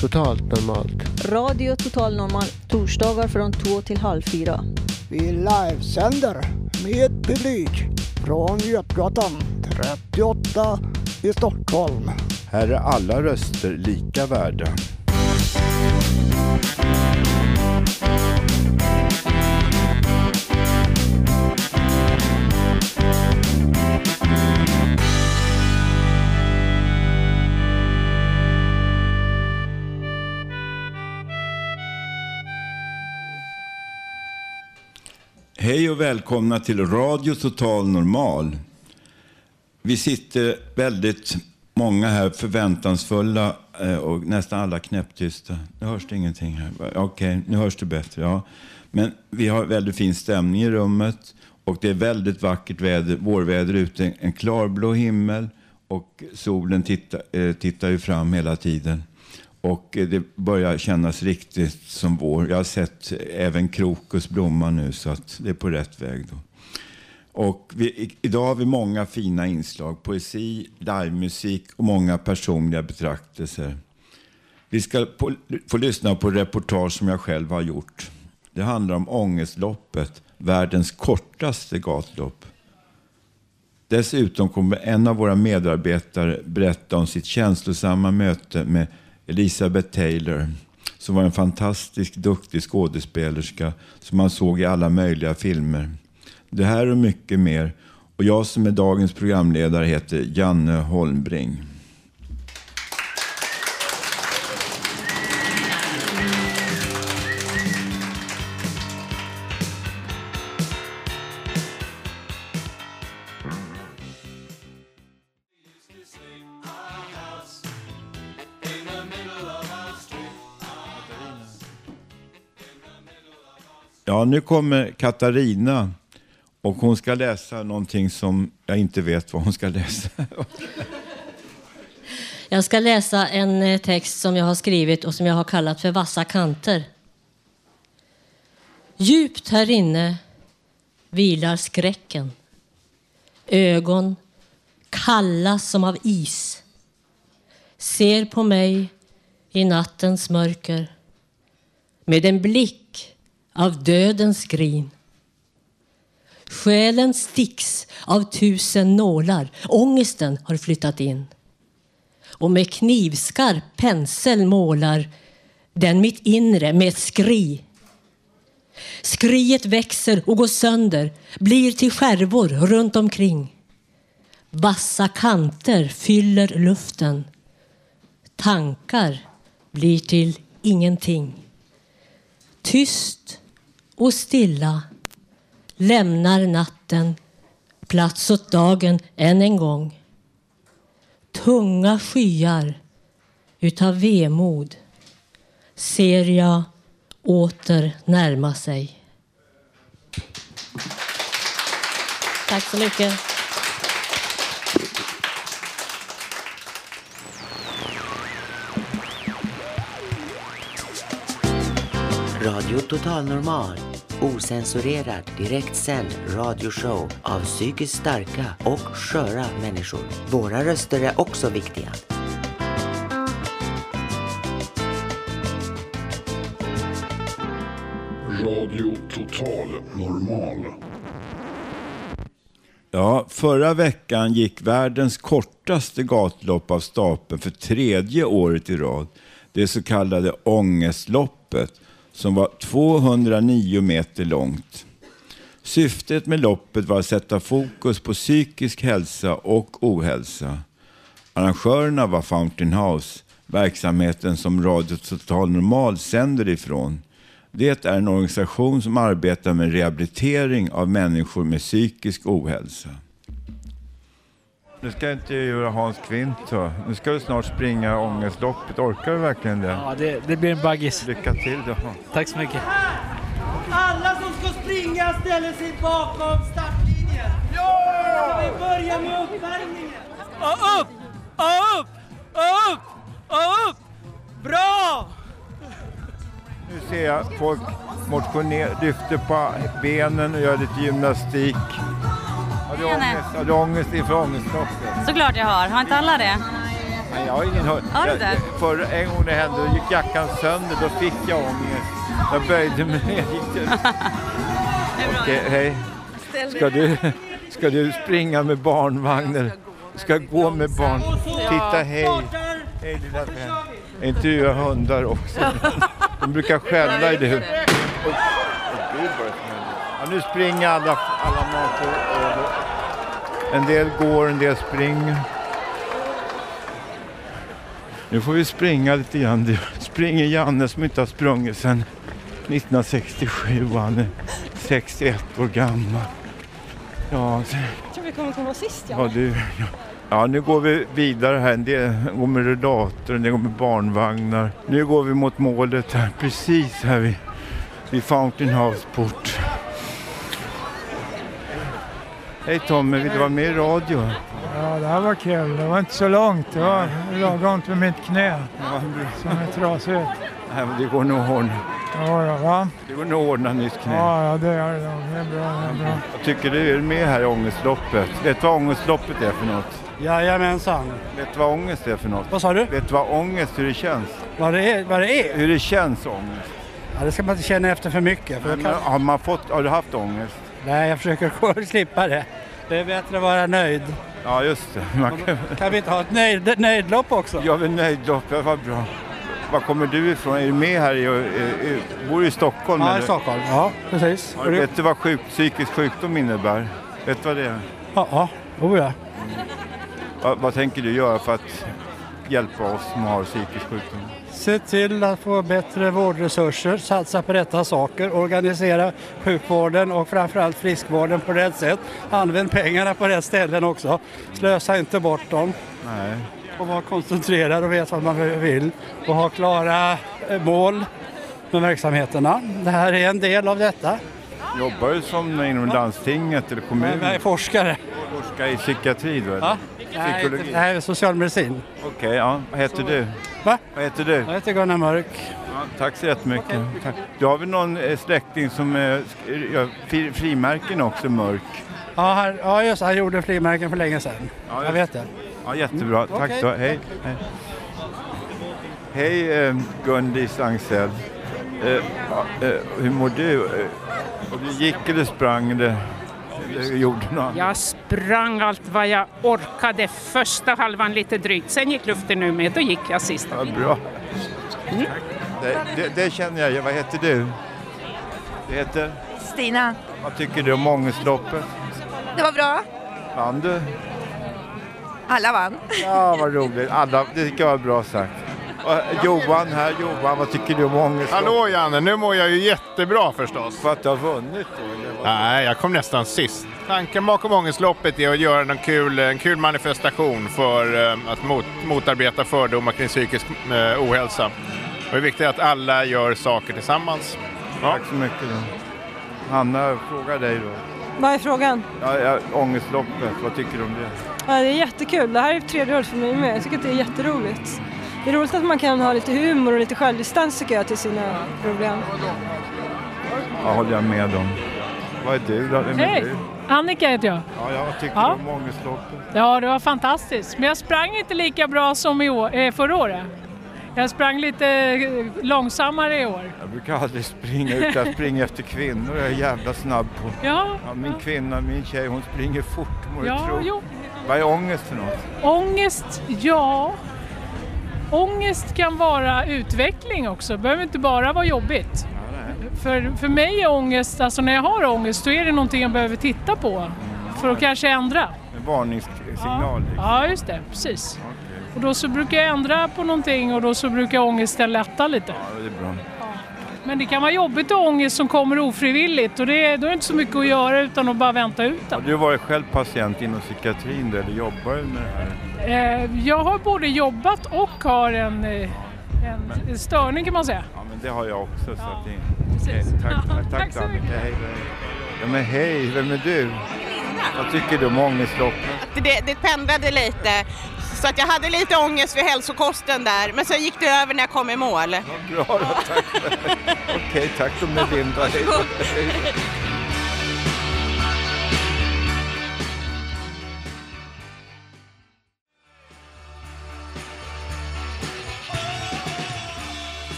Totalt normalt. Radio Total Normal torsdagar från två till halv fyra. Vi livesänder med publik från Götgatan 38 i Stockholm. Här är alla röster lika värda. Hej och välkomna till Radio Total Normal. Vi sitter väldigt många här förväntansfulla eh, och nästan alla knäpptysta. Nu hörs det ingenting här. Okej, okay, nu hörs det bättre. Ja. Men vi har väldigt fin stämning i rummet och det är väldigt vackert väder, vårväder ute. En klarblå himmel och solen tittar, eh, tittar ju fram hela tiden. Och det börjar kännas riktigt som vår. Jag har sett även krokus blomma nu så att det är på rätt väg. Då. Och vi, idag har vi många fina inslag. Poesi, livemusik och många personliga betraktelser. Vi ska på, få lyssna på reportage som jag själv har gjort. Det handlar om Ångestloppet, världens kortaste gatlopp. Dessutom kommer en av våra medarbetare berätta om sitt känslosamma möte med Elizabeth Taylor som var en fantastiskt duktig skådespelerska som man såg i alla möjliga filmer. Det här och mycket mer. Och jag som är dagens programledare heter Janne Holmbring. Ja, nu kommer Katarina och hon ska läsa någonting som jag inte vet vad hon ska läsa. Jag ska läsa en eh, text som jag har skrivit och som jag har kallat för Vassa kanter. Djupt här inne vilar skräcken. Ögon kalla som av is ser på mig i nattens mörker med en blick av dödens grin. Själen sticks av tusen nålar. Ångesten har flyttat in. Och med knivskarp pensel målar den mitt inre med ett skri. Skriet växer och går sönder, blir till skärvor runt omkring. Vassa kanter fyller luften. Tankar blir till ingenting. Tyst och stilla lämnar natten plats åt dagen än en gång. Tunga skyar utav vemod ser jag åter närma sig. Tack så mycket. Radio Total Normal. Osensurerad, direktsänd radioshow av psykiskt starka och sköra människor. Våra röster är också viktiga. Radio Total Normal. Ja, förra veckan gick världens kortaste gatlopp av stapeln för tredje året i rad. Det så kallade Ångestloppet som var 209 meter långt. Syftet med loppet var att sätta fokus på psykisk hälsa och ohälsa. Arrangörerna var Fountain House, verksamheten som Radio Total Normal sänder ifrån. Det är en organisation som arbetar med rehabilitering av människor med psykisk ohälsa. Nu ska jag intervjua Hans Kvint. då. Nu ska du snart springa ångestloppet. Orkar du verkligen det? Ja, det, det blir en baggis. Lycka till då. Tack så mycket. springa ställer sig bakom startlinjen. Ja! Så vi börjar med uppvärmningen. Och upp, och upp, och upp, och upp. Bra! Nu ser jag folk motionera, lyfter på benen och gör lite gymnastik. Har du ångest, har du ångest inför ångestloppet? Såklart jag har. Har inte alla det? Nej, jag har ingen hö- Har du det? Förra en gång det hände, då gick jackan sönder, då fick jag ångest. Jag böjde mig ner. Okej, hej. Ska du, ska du springa med barnvagnen? Ska gå med barn? Titta, hej. Hej lilla vän. Intervjua hundar också. De brukar skälla i det. Gud, vad det. Ja, nu springer alla, alla människor. En del går, en del springer. Nu får vi springa lite grann. Det springer Janne som inte har sprungit sedan 1967 och han är 61 år gammal. Ja, Jag tror vi kommer komma sist ja, du, ja. ja, nu går vi vidare här. En del går med rullator, del går med barnvagnar. Nu går vi mot målet här, precis här vid, vid Fountain House port. Hej Tommy, vill du vara med i radio? Ja, det här var kul. Det var inte så långt. Det var lagom till mitt knä som är trasigt. Nej, men det går nog att ordna. Ja, ja, va? Det går nog att ordna nytt knä. Ja, ja, det är det. nog. Det är bra. Det är bra. Jag tycker du är med här i ångestloppet. Vet du vad ångestloppet är för något? Jajamensan. Vet du vad ångest är för något? Vad sa du? Vet du vad ångest, hur det känns? Vad det är? Vad det är? Hur det känns ångest? Ja, det ska man inte känna efter för mycket. För Men, kan... har, man fått, har du haft ångest? Nej, jag försöker slippa det. Det är bättre att vara nöjd. Ja, just det. Kan... Kan vi inte ha ett nöjd, nöjdlopp också? Jag vill nöjdlopp, ja, vad bra. Var kommer du ifrån? Är du med här? I, i, bor du i Stockholm? Ja, i? Stockholm. Ja, precis. Du, vet du vad sjuk, psykisk sjukdom innebär? Vet du vad det är? Ja, ja. Oh, ja. Vad, vad tänker du göra för att hjälpa oss som har psykisk sjukdom? Se till att få bättre vårdresurser, satsa på rätta saker, organisera sjukvården och framförallt friskvården på rätt sätt. Använd pengarna på rätt ställen också. Slösa inte bort dem. Nej. Och vara koncentrerad och veta vad man vill. Och ha klara mål med verksamheterna. Det här är en del av detta. Jobbar du som inom landstinget eller kommunen? Jag är forskare. Forskar i psykiatri då? Ja. Nej, Psykologi? det här är socialmedicin. Okej, ja. Vad heter du? Va? Vad heter du? Jag heter Gunnar Mörk. Ja, tack så jättemycket. Tack. Du har väl någon eh, släkting som eh, gör fri, frimärken också, mörk? Ja, han, ja just han gjorde frimärken för länge sedan. Ja, jag vet det. Ja, jättebra. Tack Okej. så Hej. Hej, Hej eh, Gun-Lis Angsell. Eh, eh, hur mår du? Eh, och du gick eller sprang eller, eller gjorde något annat? Jag sprang allt vad jag orkade första halvan lite drygt. Sen gick luften nu med, då gick jag sist. Ja, bra. Det, det, det känner jag. Vad heter du? Du heter? Stina, Vad tycker du om ångestloppet? det var bra. Vann du? Alla vann. Ja, vad roligt. Alla, det tycker jag var bra sagt. Johan här, Johan, vad tycker du om ångestloppet? Hallå Janne, nu mår jag ju jättebra förstås. För att du har vunnit då? Nej, jag kom nästan sist. Tanken bakom ångestloppet är att göra en kul, en kul manifestation för eh, att mot, motarbeta fördomar kring psykisk eh, ohälsa. Och det är viktigt att alla gör saker tillsammans. Tack så mycket. Då. Hanna, fråga dig då. Vad är frågan? Ja, ja, ångestloppet, vad tycker du om det? Ja, det är jättekul. Det här är tredje året för mig med. Jag tycker att det är jätteroligt. Det är roligt att man kan ha lite humor och lite självdistans tycker jag till sina problem. Ja, håller jag med om. Vad är du då? Hej! du? Annika heter jag. Ja, ja, vad tycker Ja. du om ångestloppet? Ja, det var fantastiskt. Men jag sprang inte lika bra som i år, eh, förra året. Jag sprang lite eh, långsammare i år. Jag brukar aldrig springa ut, jag springer efter kvinnor, jag är jävla snabb på. Ja, min kvinna, min tjej, hon springer fort, må du Ja, tro. jo. Vad är ångest för något? Ångest, ja. Ångest kan vara utveckling också. Det behöver inte bara vara jobbigt. För, för mig är ångest, alltså när jag har ångest, då är det någonting jag behöver titta på för att kanske ändra. En varningssignal? liksom. Ja, just det. Precis. Och då så brukar jag ändra på någonting och då så brukar ångesten lätta lite. Ja, det är bra. Men det kan vara jobbigt ha ångest som kommer ofrivilligt och det, då är det inte så mycket att göra utan att bara vänta ut Har den. du varit själv patient inom psykiatrin då, eller jobbar du med det här? Eh, jag har både jobbat och har en, eh, en störning kan man säga. Ja, men det har jag också. Så att det, precis. Okej, tack, Ja, tack, tack så mycket. Hej, hej. Ja, men hej, vem är du? Vad tycker du om ångestloppet? Det, det pendlade lite. Så att jag hade lite ångest för hälsokosten där. Men sen gick det över när jag kom i mål. Ja, Bra tack. Okej, okay, tack då Melinda. Hej. Hej då.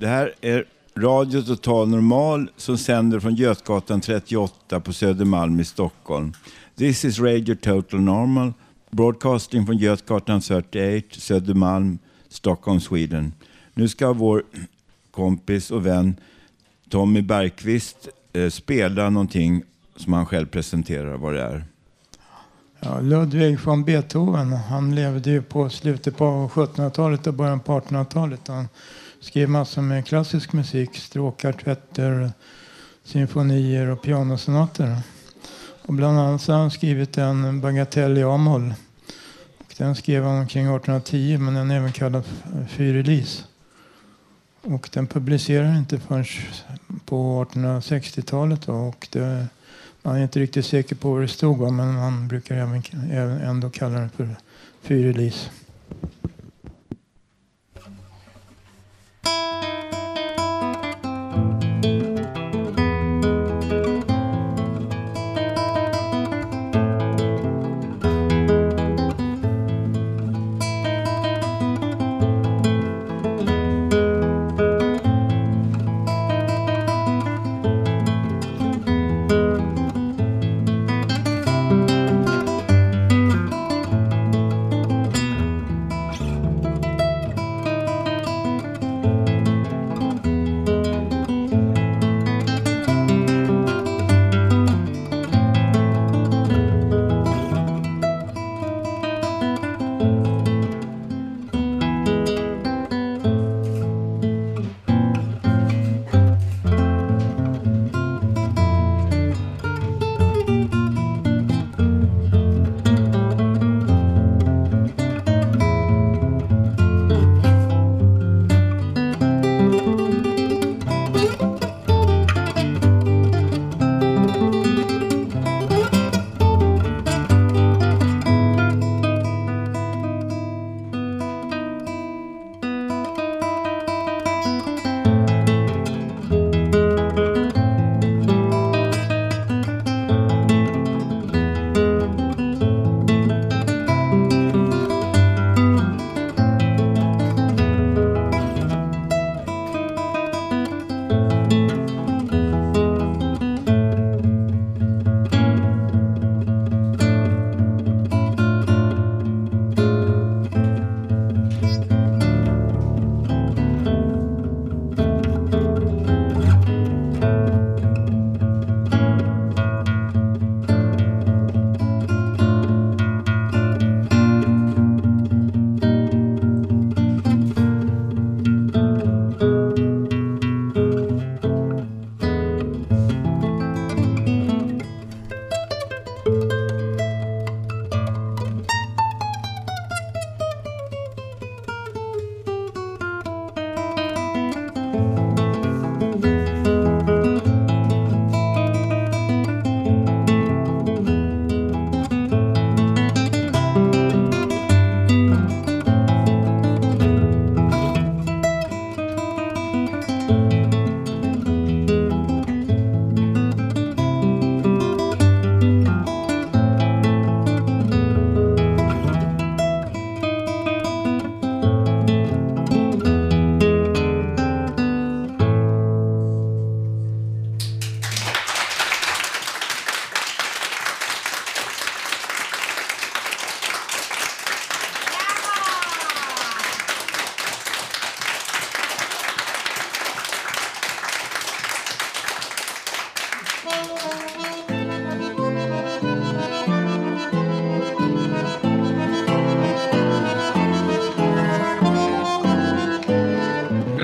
Det här är Radio Total Normal som sänder från Götgatan 38 på Södermalm i Stockholm. This is Radio Total Normal, broadcasting från Götgatan 38, Södermalm, Stockholm, Sweden. Nu ska vår kompis och vän Tommy Bergqvist eh, spela någonting som han själv presenterar vad det är. Ja, Ludwig von Beethoven, han levde ju på slutet på 1700-talet och början på 1800-talet. Han skrev massor med klassisk musik, stråkar, tvätter, symfonier och pianosonater. Och bland annat så har han skrivit en bagatell i A-moll. Den skrev han omkring 1810 men den är även kallad Fyrilis. Och den publicerades inte förrän på 1860-talet. Och det, man är inte riktigt säker på vad det stod om men man brukar även, även ändå kalla den för Fyrelis.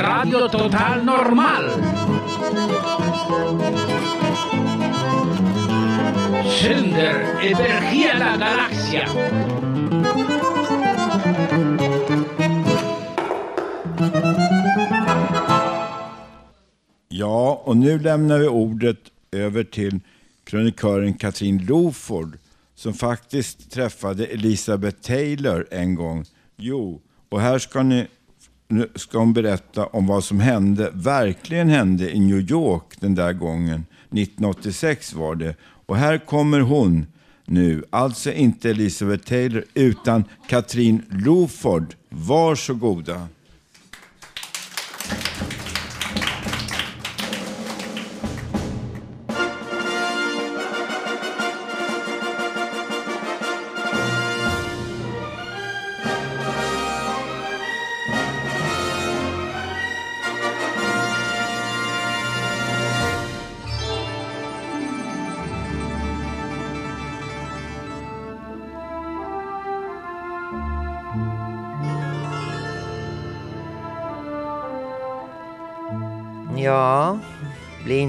Radio Total Normal. Sender, energía la galaxia. Ja, och nu lämnar vi ordet över till krönikören Katrin Loford som faktiskt träffade Elisabeth Taylor en gång. Jo, och här ska ni nu ska hon berätta om vad som hände, verkligen hände i New York den där gången. 1986 var det. Och här kommer hon nu. Alltså inte Elizabeth Taylor utan Katrin Loford. Varsågoda.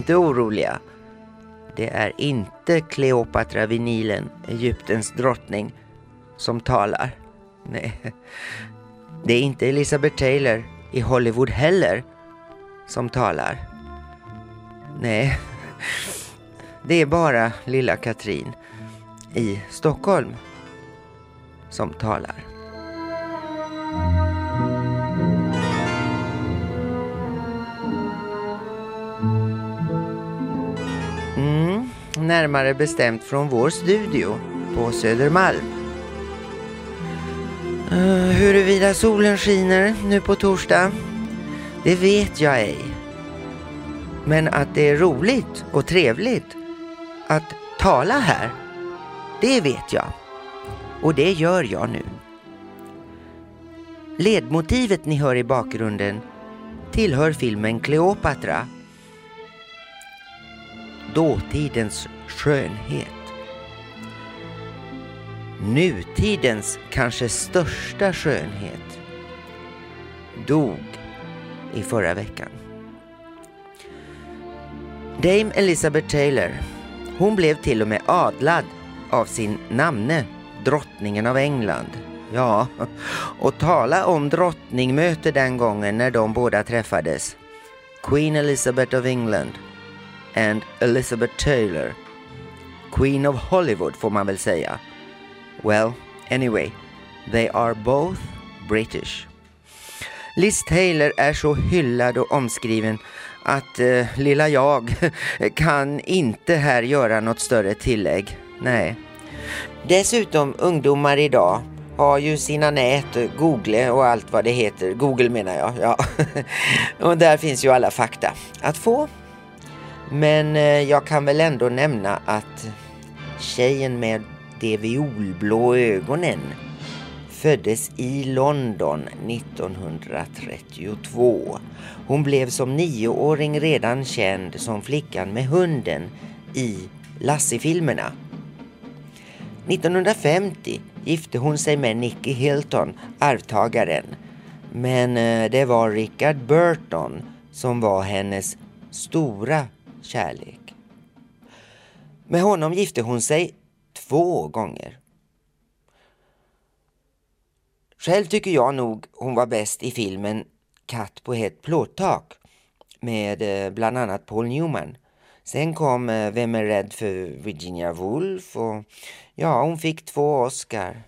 Inte oroliga. Det är inte Kleopatra vid Nilen, Egyptens drottning, som talar. Nej, det är inte Elizabeth Taylor i Hollywood heller som talar. Nej, det är bara lilla Katrin i Stockholm som talar. Närmare bestämt från vår studio på Södermalm. Uh, huruvida solen skiner nu på torsdag, det vet jag ej. Men att det är roligt och trevligt att tala här, det vet jag. Och det gör jag nu. Ledmotivet ni hör i bakgrunden tillhör filmen Kleopatra dåtidens skönhet. Nutidens kanske största skönhet dog i förra veckan. Dame Elizabeth Taylor, hon blev till och med adlad av sin namne, drottningen av England. Ja, och tala om drottningmöte den gången när de båda träffades. Queen Elizabeth of England and Elizabeth Taylor. Queen of Hollywood får man väl säga. Well, anyway, they are both British. Liz Taylor är så hyllad och omskriven att eh, lilla jag kan inte här göra något större tillägg. Nej. Dessutom ungdomar idag har ju sina nät, Google och allt vad det heter. Google menar jag, ja. och där finns ju alla fakta att få. Men eh, jag kan väl ändå nämna att tjejen med de violblå ögonen föddes i London 1932. Hon blev som nioåring redan känd som flickan med hunden i Lassie-filmerna. 1950 gifte hon sig med Nicky Hilton, arvtagaren. Men eh, det var Richard Burton som var hennes stora kärlek. Med honom gifte hon sig två gånger. Själv tycker jag nog hon var bäst i filmen Katt på ett plåttak med eh, bland annat Paul Newman. Sen kom eh, Vem är rädd för Virginia Woolf och ja, hon fick två Oscar.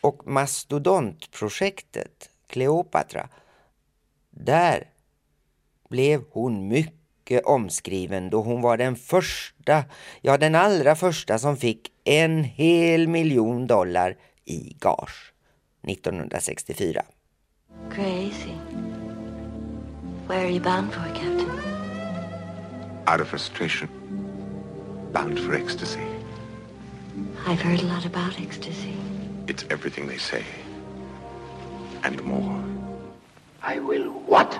Och Mastodontprojektet, Cleopatra, där blev hon mycket omskriven då hon var den första, ja den allra första som fick en hel miljon dollar i gage 1964. Crazy. Where are you bound for, Captain? Out of frustration, bound for ecstasy. I've heard a lot about ecstasy. It's everything they say, and more. I will what?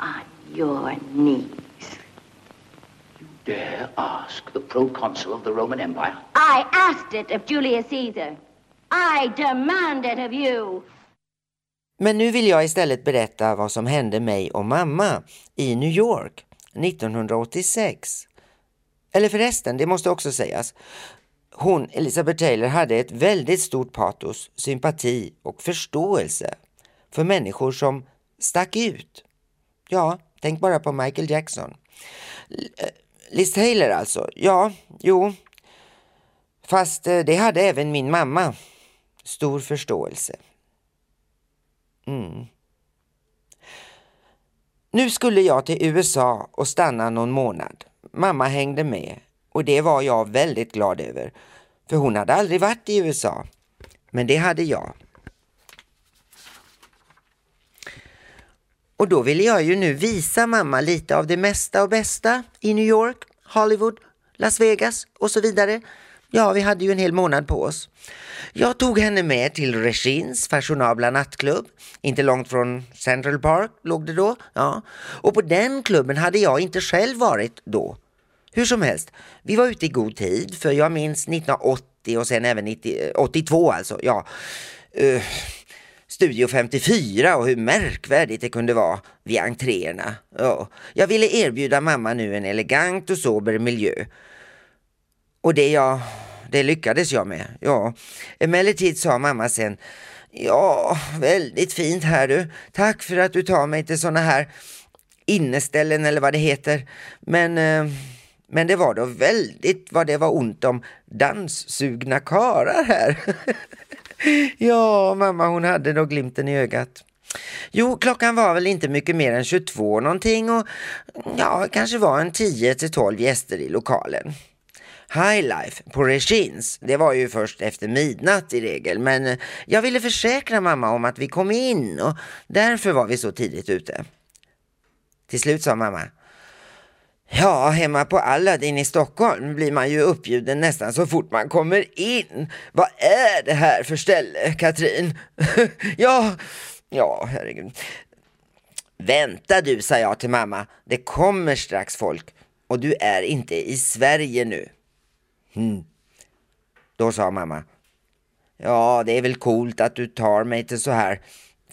On your knees. Dare ask the proconsul of the Roman Empire? I asked it of Julius Caesar. I demand it of you. Men nu vill jag istället berätta vad som hände mig och mamma i New York 1986. Eller förresten, det måste också sägas. Hon, Elizabeth Taylor, hade ett väldigt stort patos, sympati och förståelse för människor som stack ut. Ja, tänk bara på Michael Jackson. Liz Taylor alltså. Ja, jo. Fast eh, det hade även min mamma. Stor förståelse. Mm. Nu skulle jag till USA och stanna någon månad. Mamma hängde med och det var jag väldigt glad över. För hon hade aldrig varit i USA. Men det hade jag. Och då ville jag ju nu visa mamma lite av det mesta och bästa i New York, Hollywood, Las Vegas och så vidare. Ja, vi hade ju en hel månad på oss. Jag tog henne med till Regins fashionabla nattklubb. Inte långt från Central Park låg det då. Ja. Och på den klubben hade jag inte själv varit då. Hur som helst, vi var ute i god tid för jag minns 1980 och sen även 90, 82 alltså. Ja. Uh, Studio 54 och hur märkvärdigt det kunde vara vid entréerna. Ja. Jag ville erbjuda mamma nu en elegant och sober miljö. Och det, jag, det lyckades jag med. Ja. Emellertid sa mamma sen Ja, väldigt fint här du. Tack för att du tar mig till sådana här inneställen eller vad det heter. Men, eh, men det var då väldigt vad det var ont om danssugna karar här. ja, mamma hon hade då glimten i ögat. Jo, klockan var väl inte mycket mer än 22 någonting och ja, kanske var en 10 till 12 gäster i lokalen. Highlife på Regins, det var ju först efter midnatt i regel, men eh, jag ville försäkra mamma om att vi kom in och därför var vi så tidigt ute. Till slut sa mamma, Ja, hemma på Aladdin i Stockholm blir man ju uppbjuden nästan så fort man kommer in. Vad är det här för ställe, Katrin? ja, ja, herregud. Vänta du, sa jag till mamma. Det kommer strax folk och du är inte i Sverige nu. Hmm. Då sa mamma. Ja, det är väl coolt att du tar mig till så här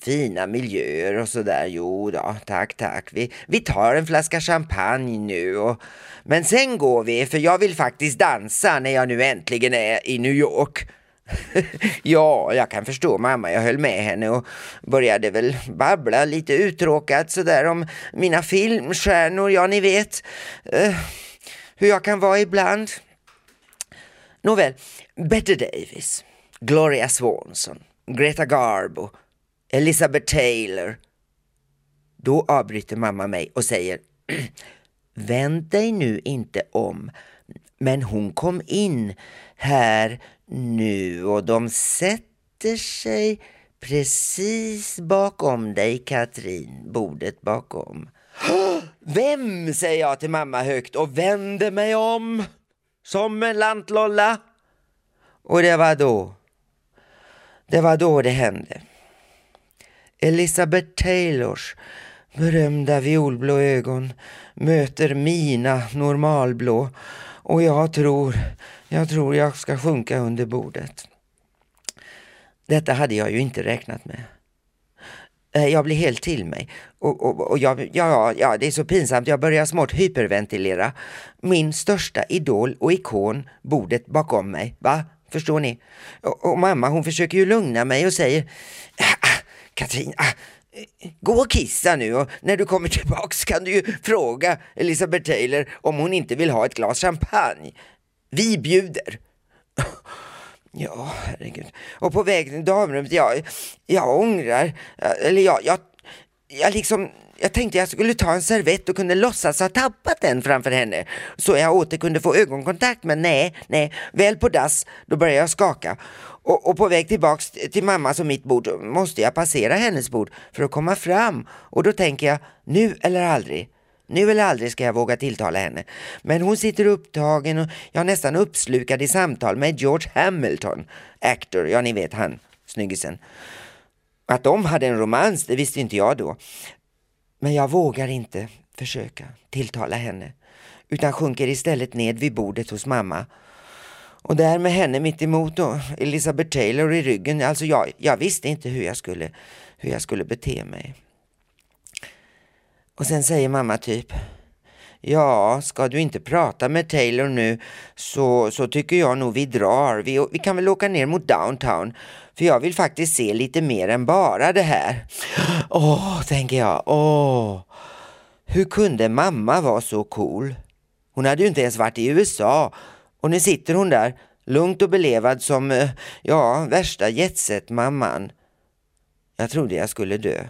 fina miljöer och sådär. Jo då, tack, tack. Vi, vi tar en flaska champagne nu. Och, men sen går vi, för jag vill faktiskt dansa när jag nu äntligen är i New York. ja, jag kan förstå mamma. Jag höll med henne och började väl babbla lite uttråkat sådär om mina filmstjärnor, ja ni vet. Uh, hur jag kan vara ibland. Nåväl, Bette Davis, Gloria Swanson, Greta Garbo, Elizabeth Taylor. Då avbryter mamma mig och säger Vänd dig nu inte om. Men hon kom in här nu och de sätter sig precis bakom dig Katrin, bordet bakom. Vem? säger jag till mamma högt och vänder mig om som en lantlolla. Och det var då, det var då det hände. Elizabeth Taylors berömda violblå ögon möter mina normalblå och jag tror, jag tror jag ska sjunka under bordet. Detta hade jag ju inte räknat med. Eh, jag blir helt till mig. Och, och, och jag, ja, ja, det är så pinsamt. Jag börjar smått hyperventilera. Min största idol och ikon, bordet bakom mig. Va? Förstår ni? Och, och mamma hon försöker ju lugna mig och säger ah, ah, Katrin, ah, gå och kissa nu och när du kommer tillbaks kan du ju fråga Elizabeth Taylor om hon inte vill ha ett glas champagne. Vi bjuder. Ja, herregud. Och på väg till damrummet, jag, jag ångrar, eller jag, jag, jag liksom, jag tänkte jag skulle ta en servett och kunde låtsas ha tappat den framför henne så jag åter kunde få ögonkontakt men nej, nej, väl på dass då började jag skaka och, och på väg tillbaks till mammas och mitt bord måste jag passera hennes bord för att komma fram och då tänker jag nu eller aldrig. Nu eller aldrig ska jag våga tilltala henne. Men hon sitter upptagen och jag är nästan uppslukad i samtal med George Hamilton, actor, ja ni vet han, snyggisen. Att de hade en romans, det visste inte jag då. Men jag vågar inte försöka tilltala henne, utan sjunker istället ned vid bordet hos mamma. Och där med henne mitt emot och Elizabeth Taylor i ryggen, alltså jag, jag visste inte hur jag skulle, hur jag skulle bete mig. Och sen säger mamma typ Ja, ska du inte prata med Taylor nu så, så tycker jag nog vi drar. Vi, vi kan väl åka ner mot downtown. För jag vill faktiskt se lite mer än bara det här. Åh, tänker jag. Åh, Hur kunde mamma vara så cool? Hon hade ju inte ens varit i USA och nu sitter hon där lugnt och belevad som, eh, ja, värsta jetset-mamman. Jag trodde jag skulle dö.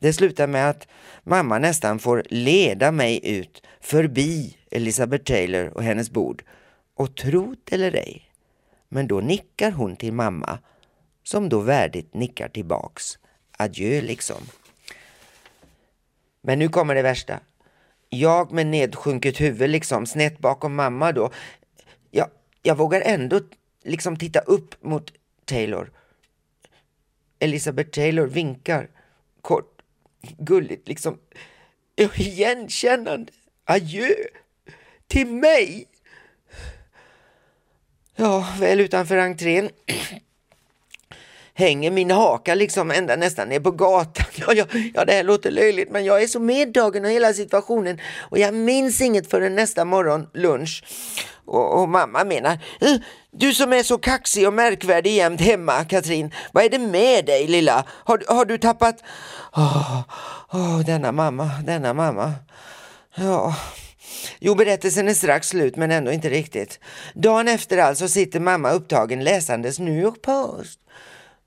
Det slutar med att mamma nästan får leda mig ut förbi Elizabeth Taylor och hennes bord. Och trot eller ej, men då nickar hon till mamma som då värdigt nickar tillbaks. Adjö liksom. Men nu kommer det värsta. Jag med nedsjunket huvud liksom snett bakom mamma då. Jag, jag vågar ändå liksom titta upp mot Taylor. Elizabeth Taylor vinkar kort, gulligt liksom igenkännande. Adjö till mig. Ja, väl utanför entrén hänger min haka liksom ända nästan ner på gatan. Ja, ja, ja, det här låter löjligt men jag är så medtagen av hela situationen och jag minns inget förrän nästa morgon lunch. Och, och mamma menar, eh, du som är så kaxig och märkvärdig jämt hemma Katrin, vad är det med dig lilla? Har, har du tappat... Åh, åh, denna mamma, denna mamma. Ja, Jo, berättelsen är strax slut men ändå inte riktigt. Dagen efter alltså sitter mamma upptagen läsandes New York Post.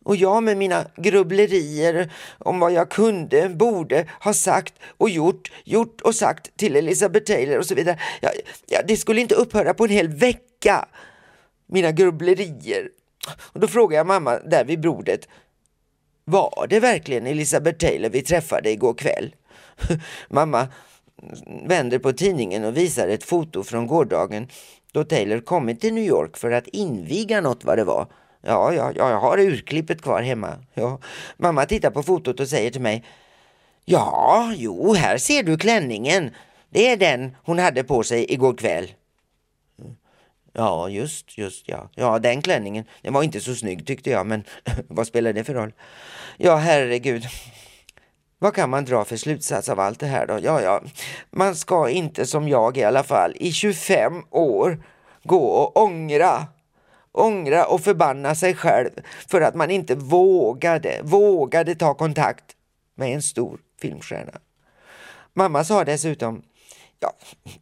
Och jag med mina grubblerier om vad jag kunde, borde ha sagt och gjort, gjort och sagt till Elizabeth Taylor och så vidare. Ja, ja, det skulle inte upphöra på en hel vecka. Mina grubblerier. Och då frågar jag mamma där vid bordet. Var det verkligen Elizabeth Taylor vi träffade igår kväll? mamma vänder på tidningen och visar ett foto från gårdagen då Taylor kommit till New York för att inviga något vad det var. Ja, ja, ja jag har urklippet kvar hemma. Ja. Mamma tittar på fotot och säger till mig Ja, jo, här ser du klänningen. Det är den hon hade på sig igår kväll. Ja, just, just ja. Ja, den klänningen. Den var inte så snygg tyckte jag, men vad spelar det för roll? Ja, herregud. Vad kan man dra för slutsats av allt det här då? Ja, ja, man ska inte som jag i alla fall i 25 år gå och ångra ångra och förbanna sig själv för att man inte vågade, vågade ta kontakt med en stor filmstjärna. Mamma sa dessutom, ja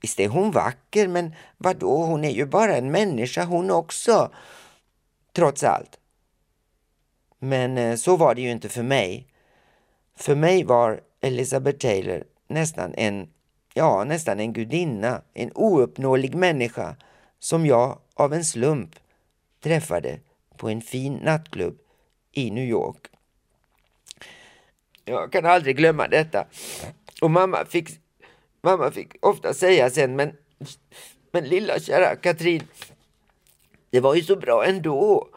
visst är hon vacker men vadå, hon är ju bara en människa hon också. Trots allt. Men eh, så var det ju inte för mig. För mig var Elizabeth Taylor nästan en, ja nästan en gudinna, en ouppnåelig människa som jag av en slump träffade på en fin nattklubb i New York. Jag kan aldrig glömma detta. Och mamma fick, mamma fick ofta säga sen, men, men lilla kära Katrin, det var ju så bra ändå,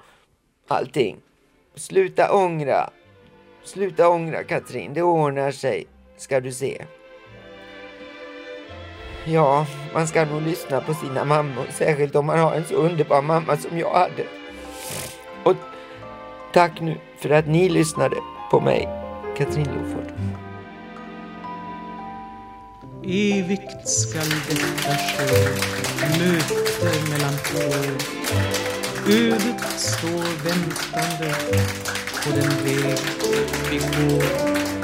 allting. Sluta ångra, sluta ångra Katrin, det ordnar sig, ska du se. Ja, man ska nog lyssna på sina mammor, särskilt om man har en så underbar mamma som jag hade. Och tack nu för att ni lyssnade på mig, Katrin Loford. Evigt skall detta ske, möte mellan två. Ödet står väntande på den väg vi går.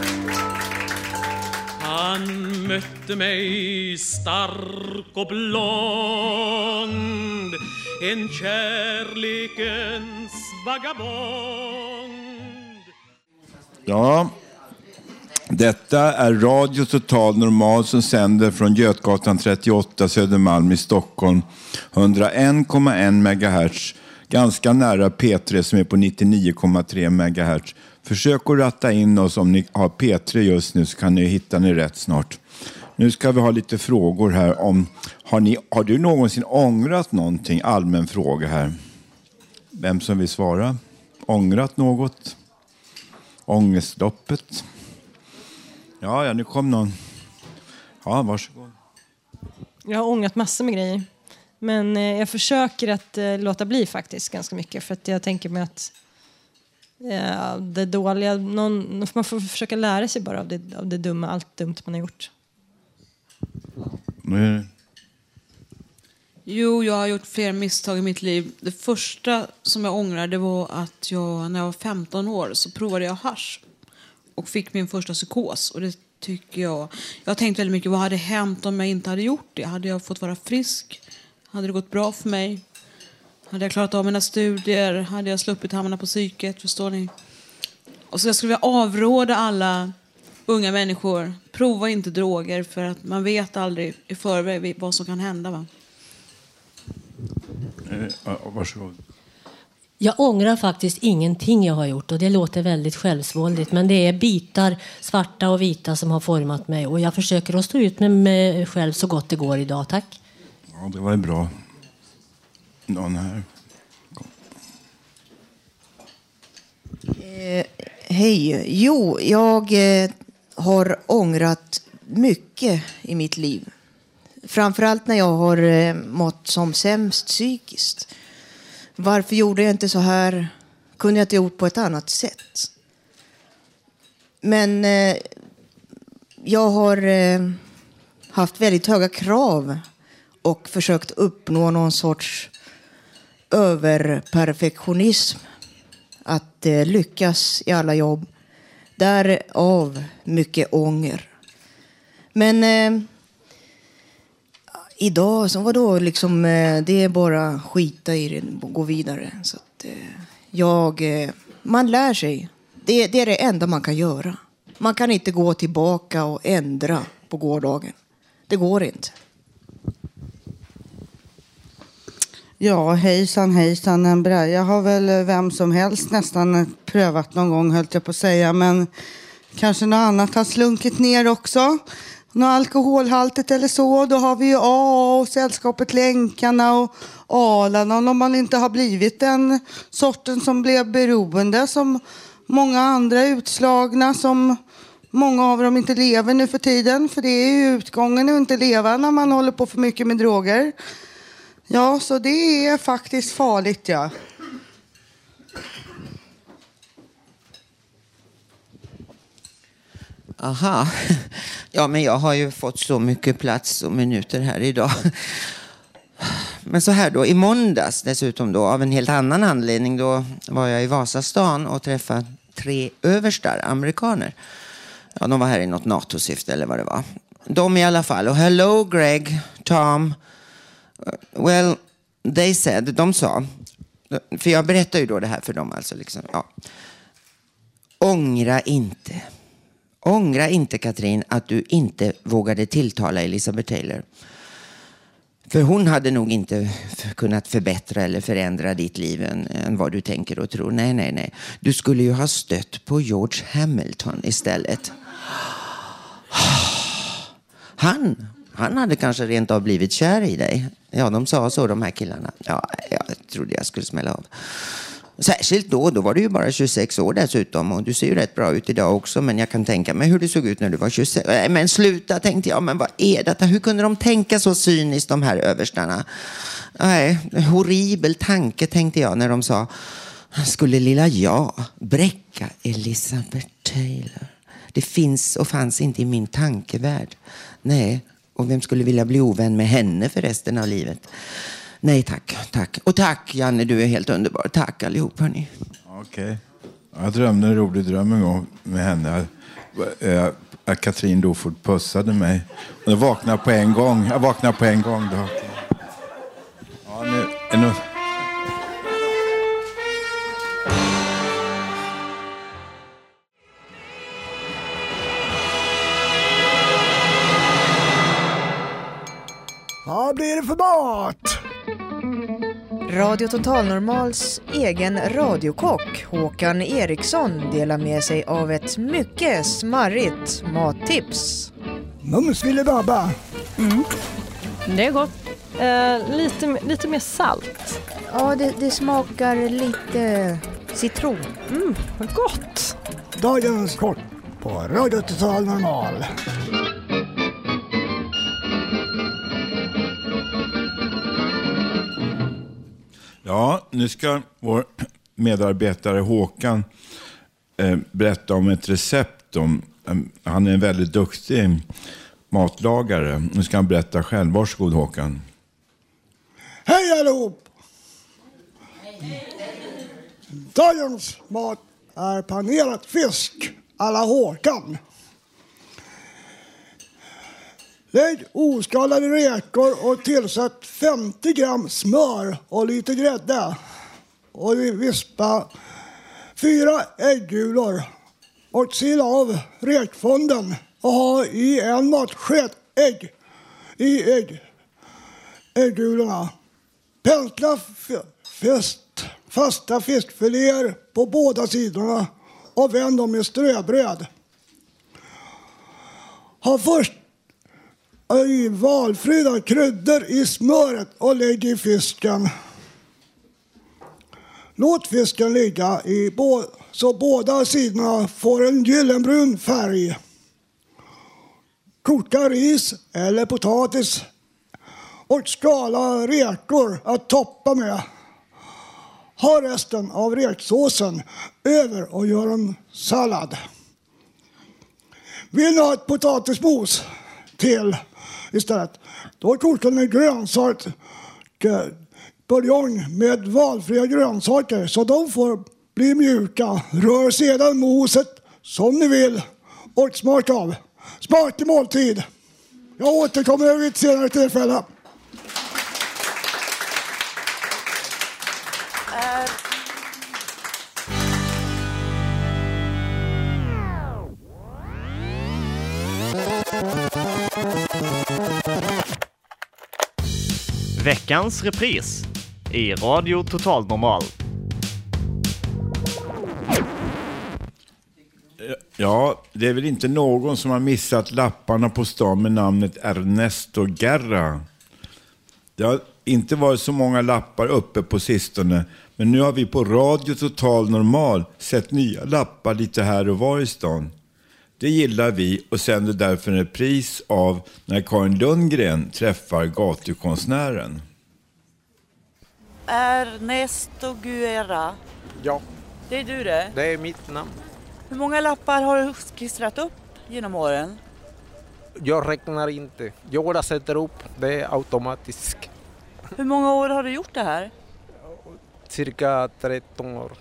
Han mötte mig stark och blond En kärlekens vagabond Ja, detta är Radio Total Normal som sänder från Götgatan 38 Södermalm i Stockholm. 101,1 MHz. Ganska nära P3 som är på 99,3 MHz. Försök att ratta in oss om ni har P3 just nu så kan ni hitta ni rätt snart. Nu ska vi ha lite frågor här om, har, ni, har du någonsin ångrat någonting? Allmän fråga här. Vem som vill svara? Ångrat något? Ångestloppet? Ja, ja, nu kom någon. Ja, varsågod. Jag har ångrat massor med grejer. Men eh, jag försöker att eh, låta bli faktiskt ganska mycket för att jag tänker mig att eh, det dåliga, någon, man får försöka lära sig bara av det, av det dumma, allt dumt man har gjort. Det- Jo, jag har gjort flera misstag i mitt liv. Det första som jag ångrar det var att jag när jag var 15 år så provade jag hasch och fick min första psykos. Och det tycker jag. Jag har tänkt väldigt mycket, vad hade hänt om jag inte hade gjort det? Hade jag fått vara frisk? Hade det gått bra för mig? Hade jag klarat av mina studier? Hade jag sluppit hamna på psyket? Förstår ni? Och så jag skulle vilja avråda alla unga människor. Prova inte droger för att man vet aldrig i förväg vad som kan hända. Va? Eh, varsågod. Jag ångrar faktiskt ingenting jag har gjort och det låter väldigt självsvåldigt men det är bitar, svarta och vita, som har format mig och jag försöker att stå ut med mig själv så gott det går idag. Tack. Ja, det var ju bra. Någon här? Eh, Hej. Jo, jag eh, har ångrat mycket i mitt liv. Framförallt när jag har eh, mått som sämst psykiskt. Varför gjorde jag inte så här? Kunde jag inte gjort på ett annat sätt? Men eh, jag har eh, haft väldigt höga krav och försökt uppnå någon sorts överperfektionism. Att eh, lyckas i alla jobb. Därav mycket ånger. Men eh, idag, så vadå, liksom, eh, det är bara skita i det och gå vidare. Så att, eh, jag, eh, man lär sig. Det, det är det enda man kan göra. Man kan inte gå tillbaka och ändra på gårdagen. Det går inte. Ja, hejsan hejsan en braja har väl eh, vem som helst nästan prövat någon gång höll jag på att säga. Men kanske något annat har slunkit ner också. Något alkoholhaltigt eller så. Då har vi ju A och Sällskapet Länkarna och Alanon. Om man inte har blivit den sorten som blev beroende som många andra utslagna som många av dem inte lever nu för tiden. För det är ju utgången att inte leva när man håller på för mycket med droger. Ja, så det är faktiskt farligt ja. Aha. Ja, men jag har ju fått så mycket plats och minuter här idag. Men så här då, i måndags dessutom då, av en helt annan anledning, då var jag i Vasastan och träffade tre överstar, amerikaner. Ja, de var här i något NATO-syfte eller vad det var. De i alla fall. Och hello Greg, Tom. Well, they said, de sa, för jag berättar ju då det här för dem alltså. Liksom, ja. Ångra inte. Ångra inte Katrin att du inte vågade tilltala Elizabeth Taylor. För hon hade nog inte kunnat förbättra eller förändra ditt liv än, än, vad du tänker och tror. Nej, nej, nej. Du skulle ju ha stött på George Hamilton istället. Han, han hade kanske rent av blivit kär i dig. Ja, de sa så de här killarna. Ja, jag trodde jag skulle smälla av. Särskilt då, då var du ju bara 26 år dessutom och du ser ju rätt bra ut idag också men jag kan tänka mig hur du såg ut när du var 26. Nej, Men sluta tänkte jag, men vad är detta? Hur kunde de tänka så cyniskt de här överstarna? Nej, horribel tanke tänkte jag när de sa skulle lilla jag bräcka Elizabeth Taylor? Det finns och fanns inte i min tankevärld. Nej, och vem skulle vilja bli ovän med henne för resten av livet? Nej tack, tack. Och tack Janne, du är helt underbar. Tack allihop hörni. Okej. Jag drömde en rolig dröm en gång med henne. Eh, att Katrin Doford pussade mig. Jag vaknade på en gång. Jag vaknade på en gång. Då. Ja, nu, nu. Mat? Radio Total Normals egen radiokock Håkan Eriksson delar med sig av ett mycket smarrigt mattips. Mums Filibabba. Mm. Det är gott. Eh, lite, lite mer salt. Ja, det, det smakar lite citron. Mm, vad gott. Dagens kort på Radio Total Normal. Ja, nu ska vår medarbetare Håkan eh, berätta om ett recept. Om, eh, han är en väldigt duktig matlagare. Nu ska han berätta själv. Varsågod Håkan. Hej allihop! Dagens mat är panerad fisk alla Håkan. Lägg oskalade räkor och tillsätt 50 gram smör och lite grädde. Och vispa fyra äggulor och sila av räkfonden och ha i en matsked ägg i ägg, äggulorna. Pensla fest, fasta fiskfiléer på båda sidorna och vänd dem i ströbröd. Ha först i valfria kryddor i smöret och lägg i fisken. Låt fisken ligga i bo så båda sidorna får en gyllenbrun färg. Koka ris eller potatis och skala räkor att toppa med. Ha resten av räksåsen över och gör en sallad. Vill ni ha ett potatismos till istället? Då kokar ni grönsaksbuljong eh, med valfria grönsaker så de får bli mjuka. Rör sedan moset som ni vill och smaka av. Smaklig måltid. Jag återkommer vid ett senare tillfälle. Veckans repris i Radio Total Normal. Ja, det är väl inte någon som har missat lapparna på stan med namnet Ernesto Guerra. Det har inte varit så många lappar uppe på sistone, men nu har vi på Radio Total Normal sett nya lappar lite här och var i stan. Det gillar vi och sänder därför en repris av när Karin Lundgren träffar gatukonstnären. Ernesto Guerra. Ja, Det är du det? det är mitt namn. Hur många lappar har du klistrat upp genom åren? Jag räknar inte. Jag bara sätter upp. Det är automatiskt. Hur många år har du gjort det här? Cirka 13 år.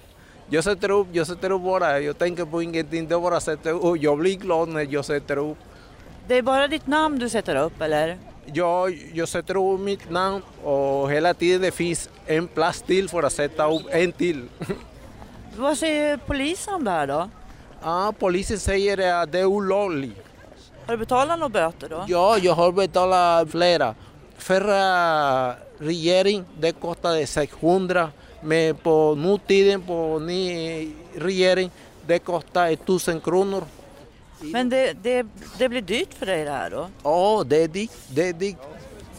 Jag sätter upp, jag sätter upp bara. Jag tänker på ingenting. Det bara sätter upp. Jag blir glad när jag sätter upp. Det är bara ditt namn du sätter upp eller? Jag, jag sätter upp mitt namn och hela tiden det finns en plats till för att sätta upp en till. Vad säger polisen om det här då? Ja, polisen säger att det är olagligt. Har du betalat några böter då? Ja, jag har betalat flera. Förra regering det kostade 600 men på nutiden på ny regering det kostar 1000 kronor. Men det, det, det blir dyrt för dig det här då? Ja, det är dyrt. Det är dyrt.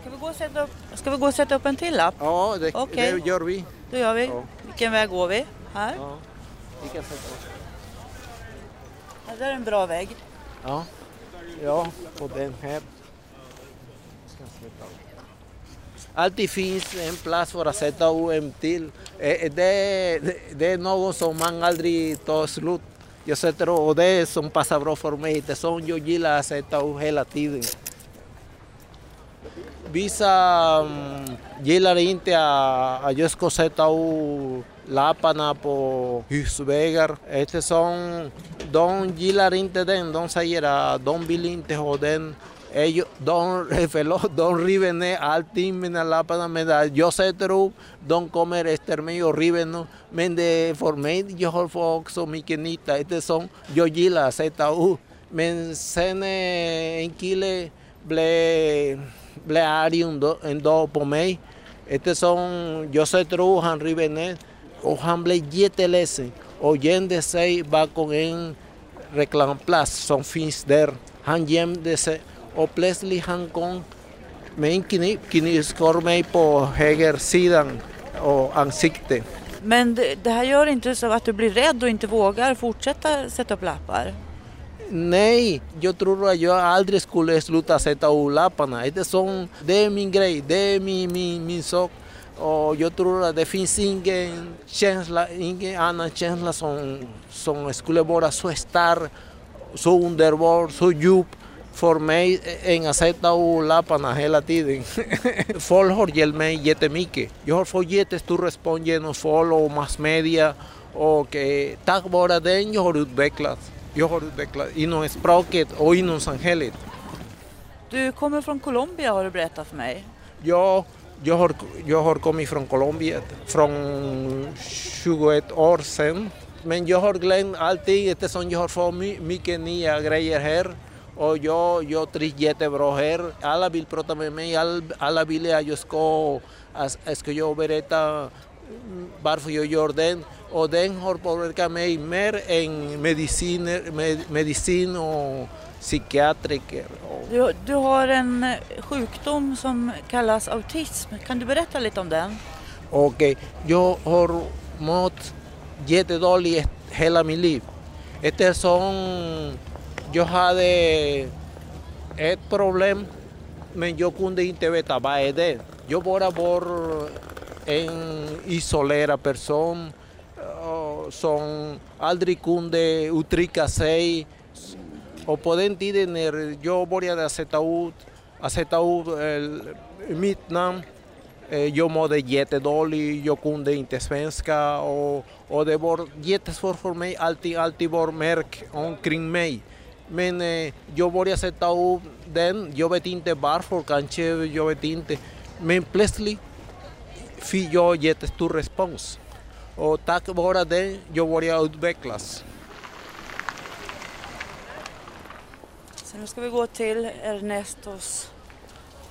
Ska vi gå och sätta upp, ska vi gå och sätta upp en till lapp? Ja, det, Okej. det gör vi. Då gör vi. Ja. Vilken väg går vi? Här? Ja, vi kan sätta upp. Ja, där är en bra väg. Ja, ja och den här. Alltid finns en plats för att sätta upp en till. Eh, Det, det, det är något som man aldrig tar slut. Jag sätter upp och det är som passar bra för mig. Det är som jag gillar att sätta upp hela tiden. Vissa mm, gillar inte att, att jag ska sätta upp lapparna på husvägar eftersom de gillar inte den. De säger att de vill inte ha den. Ellos, de, förlåt, de river ner allting med lapparna medan jag sätter upp. De kommer efter mig och river nu. Men det, för mig jag har fått också mycket nytta eftersom jag gillar att sätta upp. Men sen eh, en kille blev, blev arg en dag, en dag på mig eftersom jag sätter upp, han river ner och han blev jätteledsen och gömde sig bakom en reklamplats som finns där. Han gömde sig och plötsligt han kom med en kniv, knivskar mig på högersidan och ansiktet. Men det, det här gör inte så att du blir rädd och inte vågar fortsätta sätta upp lappar? Nej, jag tror att jag aldrig skulle sluta sätta upp lapparna. Eftersom det är min grej, det är min, min, min sak. Och jag tror att det finns ingen känsla, ingen annan känsla som, som skulle vara så stark, så underbar, så djup för mig sätta upp lapparna hela tiden. Folk har hjälpt mig jättemycket. Jag har fått jättestor respons genom folk och massmedia och eh, tack vare den jag har utvecklats. Jag har utvecklats inom språket och inom samhället. Du kommer från Colombia har du berättat för mig. Ja, jag har, jag har kommit från Colombia från 21 år sedan. Men jag har glömt allting eftersom jag har fått my- mycket nya grejer här. Och jag, jag trivs jättebra här. Alla vill prata med mig, all, alla vill att jag ska, att, ska jag berätta mm, varför jag gör den. Och den har påverkat mig mer än mediciner, med, medicin och psykiatriker. Du, du har en eh, sjukdom som kallas autism. Kan du berätta lite om den? Okej, jag har mått jättedåligt hela mitt liv. Eftersom jag hade ett problem men jag kunde inte veta vad är det. Jag bara var en isolerad person eh, som aldrig kunde uttrycka sig. Och på den tiden när jag började sätta ut, att sätta ut eh, mitt namn Eh, Jag mådde jättedåligt, jag kunde inte svenska och, och det var jättesvårt för mig. Allting, Men eh, jag började sätta upp den, jag vet inte varför, kanske, jag vet inte. Men plötsligt fick jag jättestor respons. Och tack vare det, jag började utvecklas. Så nu ska vi gå till Ernestos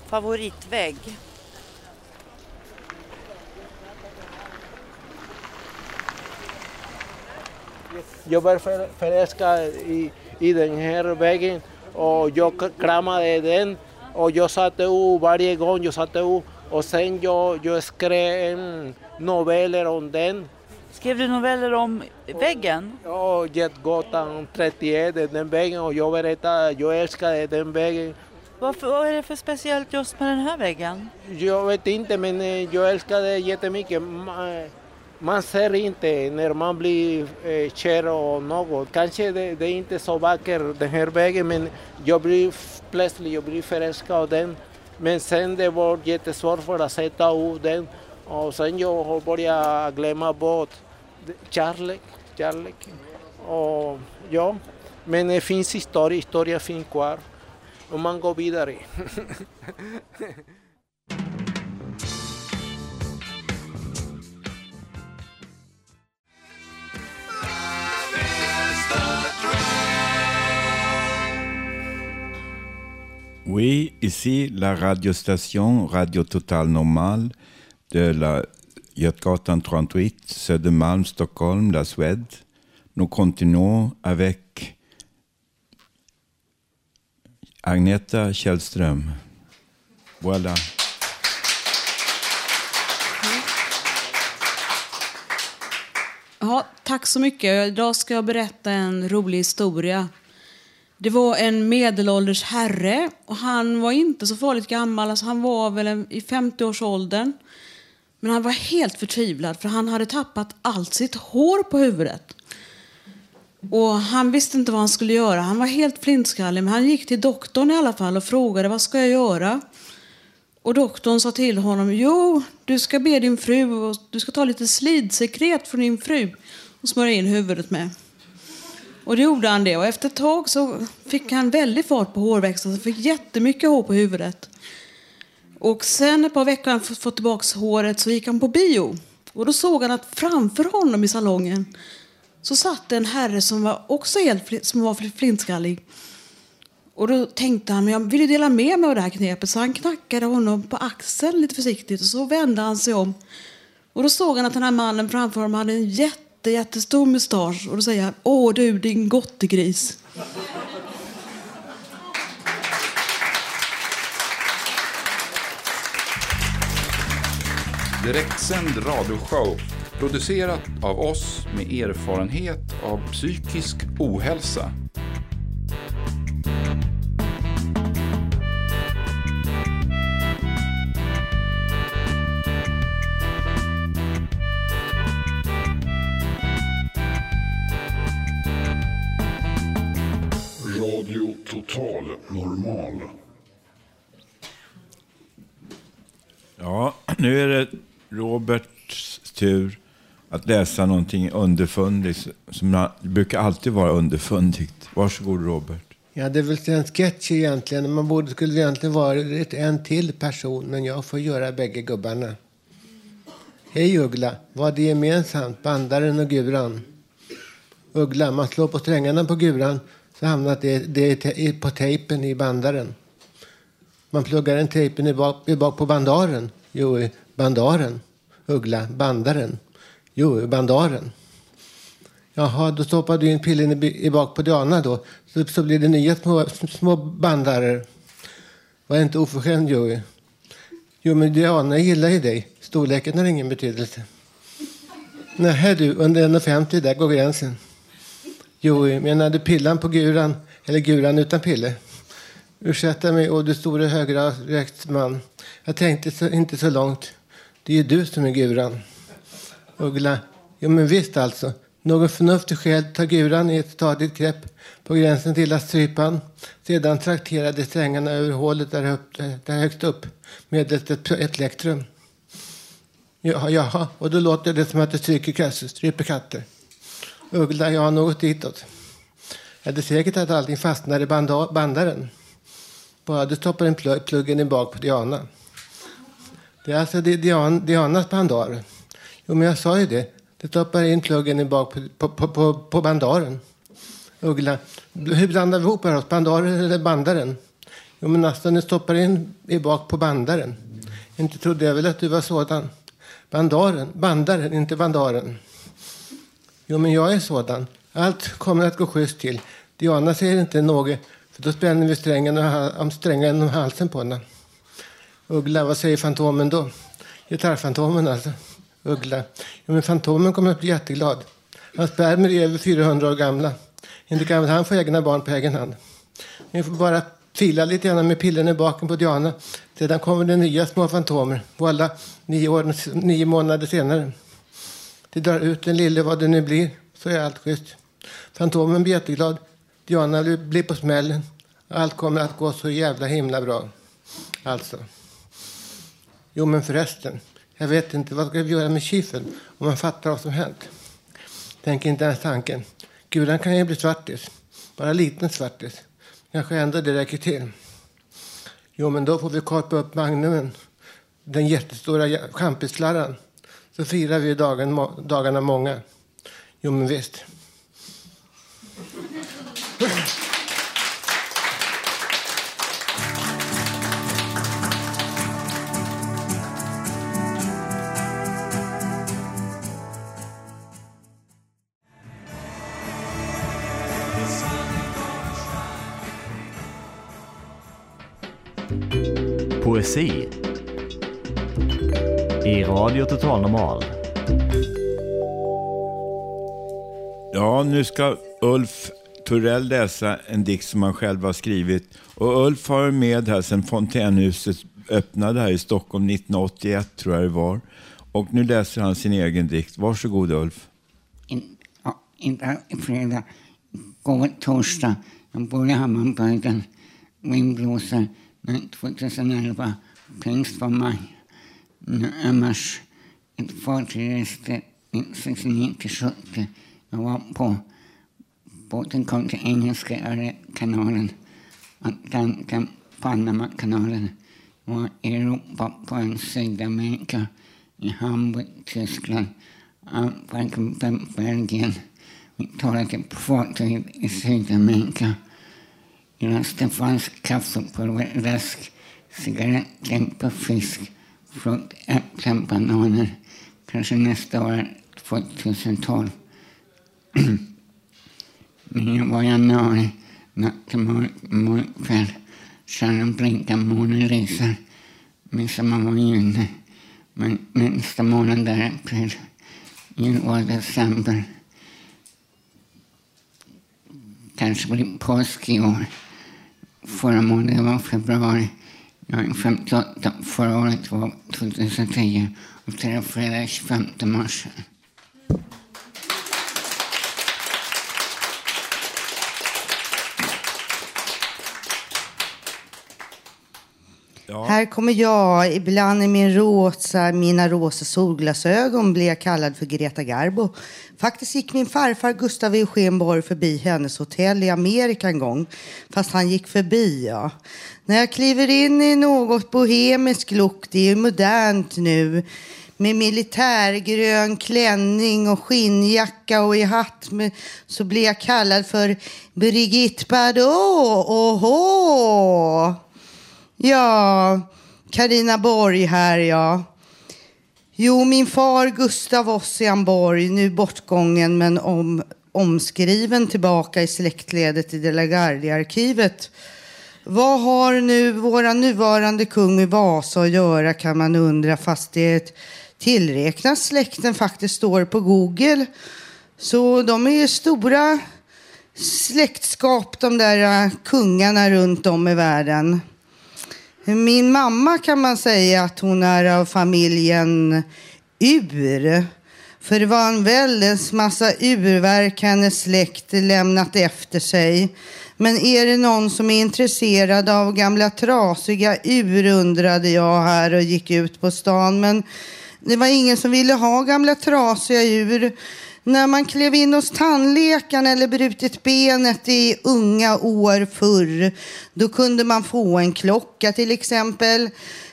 favoritvägg. Jag var för- förälskad i, i den här vägen och jag kramade den och jag satte ut varje gång jag satte ut och sen jag, jag skrev noveller om den. Skrev du noveller om väggen? Ja, Jetgatan 31, den vägen och jag berättade, jag älskade den vägen. Varför, vad är det för speciellt just med den här väggen? Jag vet inte men eh, jag älskade jättemycket. Man ser inte när man blir eh, kär och något. Kanske det, det är inte så vackert den här vägen men jag blir plötsligt jag blir förälskad av den. Men sen det var jättesvårt för att sätta ut den och sen jag har börjat glömma bort kärlek, kärlek. Och ja, men det finns historia, historia finns kvar och man går vidare. Oui, ici la radiostation Radio Total Normal de la Götgatan 38, Södermalm, Stockholm, la Suède. Nous continuons avec Agneta Källström. Voilà. Ja, tack så mycket. Idag ska jag berätta en rolig historia. Det var en medelålders herre och han var inte så farligt gammal. Alltså han var väl i 50-årsåldern. Men han var helt förtvivlad för han hade tappat allt sitt hår på huvudet. Och han visste inte vad han skulle göra. Han var helt flintskallig men han gick till doktorn i alla fall och frågade vad ska jag göra? Och doktorn sa till honom, jo, du ska be din fru och du ska ta lite slidsekret från din fru och smörja in huvudet med. Och det gjorde han det. Och efter ett tag så fick han väldigt fart på hårväxten. Han fick jättemycket hår på huvudet. Och sen ett par veckor han fått tillbaka håret så gick han på bio. Och då såg han att framför honom i salongen så satt en herre som var också helt som var flintskallig. Och då tänkte han, men jag vill ju dela med mig av det här knepet. Så han knackade honom på axeln lite försiktigt och så vände han sig om. Och då såg han att den här mannen framför honom hade en jätte, jättestor mustasch. Och då säger han, åh du din gottegris. Direktsänd radioshow producerat av oss med erfarenhet av psykisk ohälsa. Roberts tur att läsa någonting underfundigt som brukar alltid vara underfundigt. Varsågod Robert. Ja, det är väl en sketch egentligen. Man borde, skulle egentligen varit en till person, men jag får göra bägge gubbarna. Hej Uggla, vad är gemensamt, bandaren och guran? Uggla, man slår på strängarna på guran så hamnar det, det är på tejpen i bandaren. Man pluggar en tejpen i bak, i bak på bandaren. Jo, i bandaren. Uggla, bandaren. Jo, bandaren. Jaha, då stoppar du in pillen i, bak på Diana då. Så, så blir det nya små, små bandarer. Var inte oförskämd, Joey. Jo, men Diana gillar ju dig. Storleken har ingen betydelse. Nej du, under 1,50 där går gränsen. Joey, menade pillan på guran eller guran utan pille? Ursäkta mig, och du store högrökt Jag tänkte så, inte så långt. Det är ju du som är guran. Uggla. Jo, men visst alltså. Någon förnuftig själ tar guran i ett stadigt grepp på gränsen till strypan. Sedan trakterade strängarna över hålet där, upp, där högst upp med ett, ett, ett elektrum. Jaha, jaha, och då låter det som att det stryker stryper katter. Uggla, jag har något ditåt. Är det säkert att allting fastnar i banda, bandaren? Bara du stoppar in pluggen i bak på Diana. Det är alltså Dian, Dianas bandar. Jo, men jag sa ju det. Du stoppar in pluggen i bak på, på, på, på bandaren. Uggla. Hur blandar vi ihop oss? Bandaren eller bandaren? Jo, men alltså, ni stoppar in i bak på bandaren. Inte trodde jag väl att du var sådan. Bandaren, bandaren, inte bandaren. Jo, men jag är sådan. Allt kommer att gå schysst till. Diana säger inte något, för då spänner vi strängen om strängen om halsen på henne. Uggla, vad säger Fantomen då? Gitarrfantomen alltså. Uggla. Jo, men Fantomen kommer att bli jätteglad. Hans spermier är över 400 år gamla. Inte kan han få egna barn på egen hand. Ni får bara fila lite grann med pillen i baken på Diana. Sedan kommer det nya små fantomer. Voilà, nio, år, nio månader senare. Det drar ut den lille vad det nu blir, så är allt schysst. Fantomen blir jätteglad. Diana blir på smällen. Allt kommer att gå så jävla himla bra. Alltså. Jo, men förresten. Jag vet inte, vad ska vi göra med kiseln om man fattar vad som hänt? Tänker inte ens tanken. Gudan kan ju bli svartis. Bara liten svartis. Kanske ändå det räcker till. Jo, men då får vi kapa upp magnumen. Den jättestora champislarran. Så firar vi dagen, dagarna många. Jo, men visst. Poesi i Radio Total Normal. Ja, nu ska Ulf Torell läsa en dikt som han själv har skrivit. Och Ulf har varit med här sedan Fontänhuset öppnade här i Stockholm 1981, tror jag det var. Och nu läser han sin egen dikt. Varsågod Ulf. In, ja, inte fredag, god torsdag. Jag bor i Hammarbyhöjden. Vind blåser 2011, pingst var maj. Nu är mars. Ett fartyg reste 69 till 70. Jag var på båten kom till Engelska kanalen, Atlanten, Panamakanalen. var i Europa på en Sydamerika, i Hamburg, Tyskland, Antwerpen, Belgien. Vi talade på fartyg i Sydamerika. I lasten fanns kaffepulver, läsk, på fisk, frukt, äpplen, bananer. Kanske nästa år, 2012. Men var januari, natt till mörk kväll. Stjärnan blinkar, månen lyser. Midsommar var juni. Men nästa månad där april. Jul var december. Kanske blir påsk i år. Förra månaden var februari. Jag är 58. Förra året var 2010. Och till fredag 25 mars. Här kommer jag. Ibland i min rosa, mina rosa solglasögon blir jag kallad för Greta Garbo. Faktiskt gick min farfar Gustav Eugen Borg förbi hennes hotell i Amerika en gång. Fast han gick förbi, ja. När jag kliver in i något bohemisk look, det är ju modernt nu med militärgrön klänning och skinnjacka och i hatt med, så blir jag kallad för Brigitte Bardot. Oho! Ja, Karina Borg här ja. Jo, min far Gustav Ossian Borg, nu bortgången men om, omskriven tillbaka i släktledet i De la Gardie-arkivet. Vad har nu våra nuvarande kung i Vasa att göra kan man undra fast det tillräknas släkten faktiskt står på Google. Så de är ju stora släktskap de där äh, kungarna runt om i världen. Min mamma kan man säga att hon är av familjen Ur. För det var en väldens massa urverk hennes släkt lämnat efter sig. Men är det någon som är intresserad av gamla trasiga ur undrade jag här och gick ut på stan. Men det var ingen som ville ha gamla trasiga ur. När man klev in hos tandläkaren eller brutit benet i unga år förr, då kunde man få en klocka till exempel,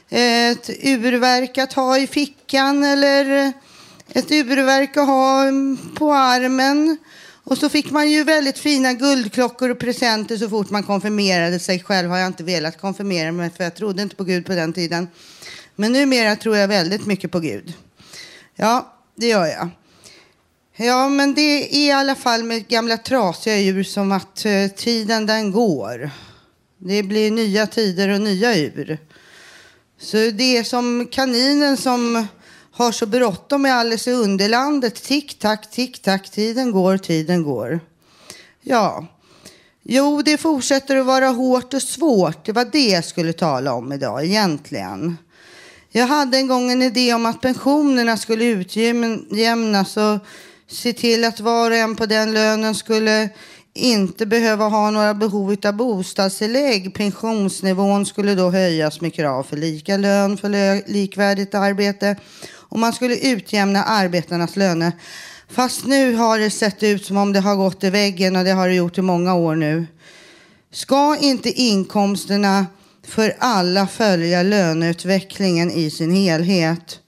ett urverk att ha i fickan eller ett urverk att ha på armen. Och så fick man ju väldigt fina guldklockor och presenter så fort man konfirmerade sig. Själv har jag inte velat konfirmera mig för jag trodde inte på Gud på den tiden. Men numera tror jag väldigt mycket på Gud. Ja, det gör jag. Ja, men det är i alla fall med gamla trasiga djur som att eh, tiden den går. Det blir nya tider och nya djur. Så det är som kaninen som har så bråttom med Alice i Underlandet. Tick tack, tick tack, tiden går, tiden går. Ja, jo, det fortsätter att vara hårt och svårt. Det var det jag skulle tala om idag egentligen. Jag hade en gång en idé om att pensionerna skulle utjämnas och se till att var och en på den lönen skulle inte behöva ha några behov av bostadstillägg. Pensionsnivån skulle då höjas med krav för lika lön för likvärdigt arbete och man skulle utjämna arbetarnas löner. Fast nu har det sett ut som om det har gått i väggen och det har det gjort i många år nu. Ska inte inkomsterna för alla följa löneutvecklingen i sin helhet?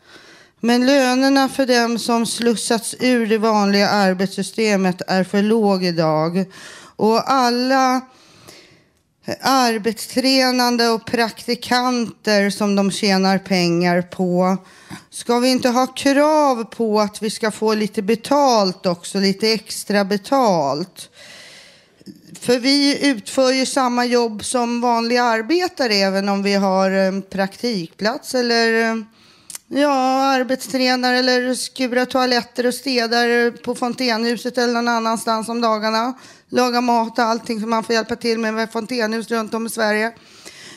Men lönerna för dem som slussats ur det vanliga arbetssystemet är för låg idag. Och alla arbetstränande och praktikanter som de tjänar pengar på. Ska vi inte ha krav på att vi ska få lite betalt också, lite extra betalt? För vi utför ju samma jobb som vanliga arbetare även om vi har en praktikplats eller eh, Ja, arbetstränare eller skura toaletter och städar på Fontänhuset eller någon annanstans om dagarna. Laga mat och allting som man får hjälpa till med med fontänhus runt om i Sverige.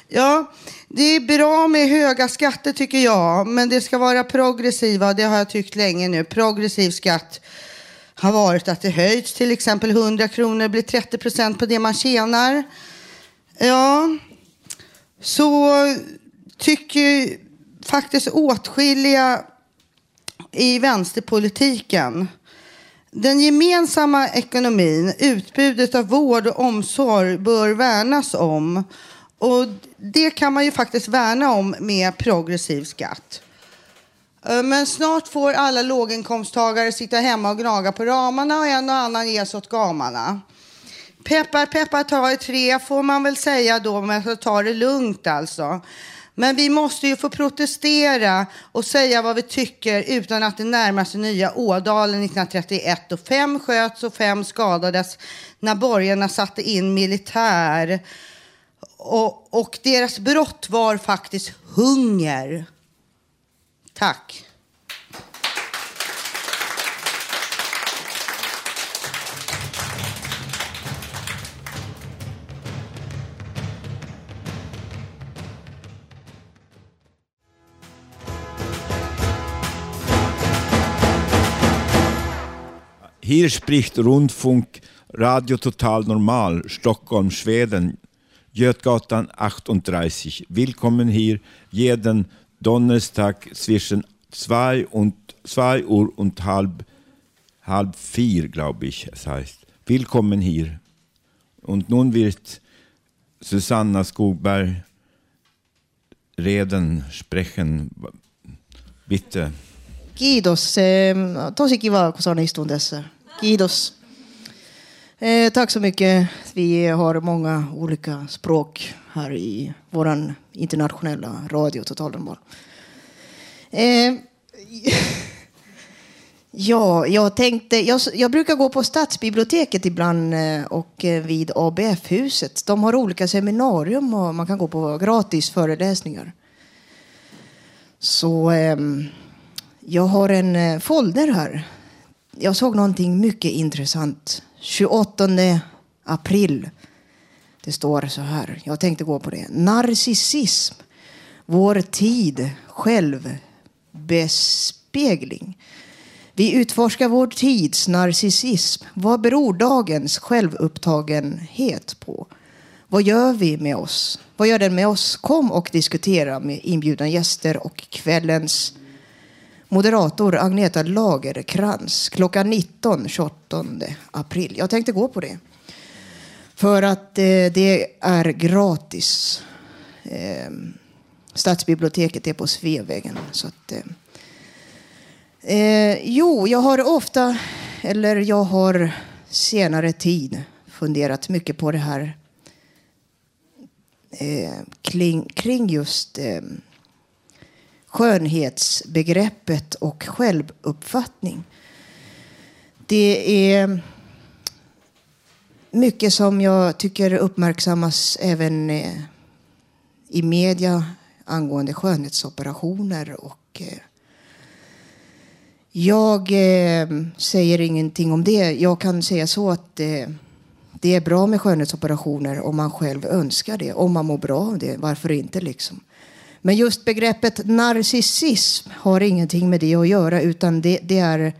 Ja, det är bra med höga skatter tycker jag, men det ska vara progressiva. Det har jag tyckt länge nu. Progressiv skatt har varit att det höjts till exempel 100 kronor blir 30 procent på det man tjänar. Ja, så tycker faktiskt åtskilliga i vänsterpolitiken. Den gemensamma ekonomin, utbudet av vård och omsorg bör värnas om. Och det kan man ju faktiskt värna om med progressiv skatt. Eh, men snart får alla låginkomsttagare sitta hemma och gnaga på ramarna och en och annan ges åt gamarna. Peppar, peppar, ta i tre får man väl säga då, men ta det lugnt alltså. Men vi måste ju få protestera och säga vad vi tycker utan att det närmar sig nya Ådalen 1931 och fem sköts och fem skadades när borgarna satte in militär. Och, och deras brott var faktiskt hunger. Tack. Hier spricht Rundfunk Radio Total Normal, Stockholm, Schweden. Götgatan 38. Willkommen hier jeden Donnerstag zwischen zwei und zwei Uhr und halb, halb vier, glaube ich es heißt. Willkommen hier. Und nun wird Susanna Skogberg reden, sprechen. Bitte. Kiitos. Mm, tosi kiva, kun saan istun tässä. Kiitos. Eh, tack så mycket. Vi har många olika språk här i vår internationella radio Totalnormal. Eh, ja, jag tänkte... Jag, jag brukar gå på Stadsbiblioteket ibland eh, och eh, vid ABF-huset. De har olika seminarium och man kan gå på gratis föreläsningar. Så Eh, jag har en eh, folder här. Jag såg någonting mycket intressant. 28 april. Det står så här. Jag tänkte gå på det. Narcissism. Vår tid. Självbespegling. Vi utforskar vår tids narcissism. Vad beror dagens självupptagenhet på? Vad gör vi med oss? Vad gör den med oss? Kom och diskutera med inbjudna gäster och kvällens moderator Agneta Lagerkrans klockan 19 28 april. Jag tänkte gå på det. För att eh, det är gratis. Eh, stadsbiblioteket är på Sveavägen. Så att, eh, eh, jo, jag har ofta, eller jag har senare tid funderat mycket på det här eh, kring, kring just eh, skönhetsbegreppet och självuppfattning. Det är mycket som jag tycker uppmärksammas även eh, i media angående skönhetsoperationer. Och, eh, jag eh, säger ingenting om det. Jag kan säga så att det är bra med skönhetsoperationer om man själv önskar det. Om man mår bra av det. Varför inte liksom? Men just begreppet narcissism har ingenting med det att göra utan det, det är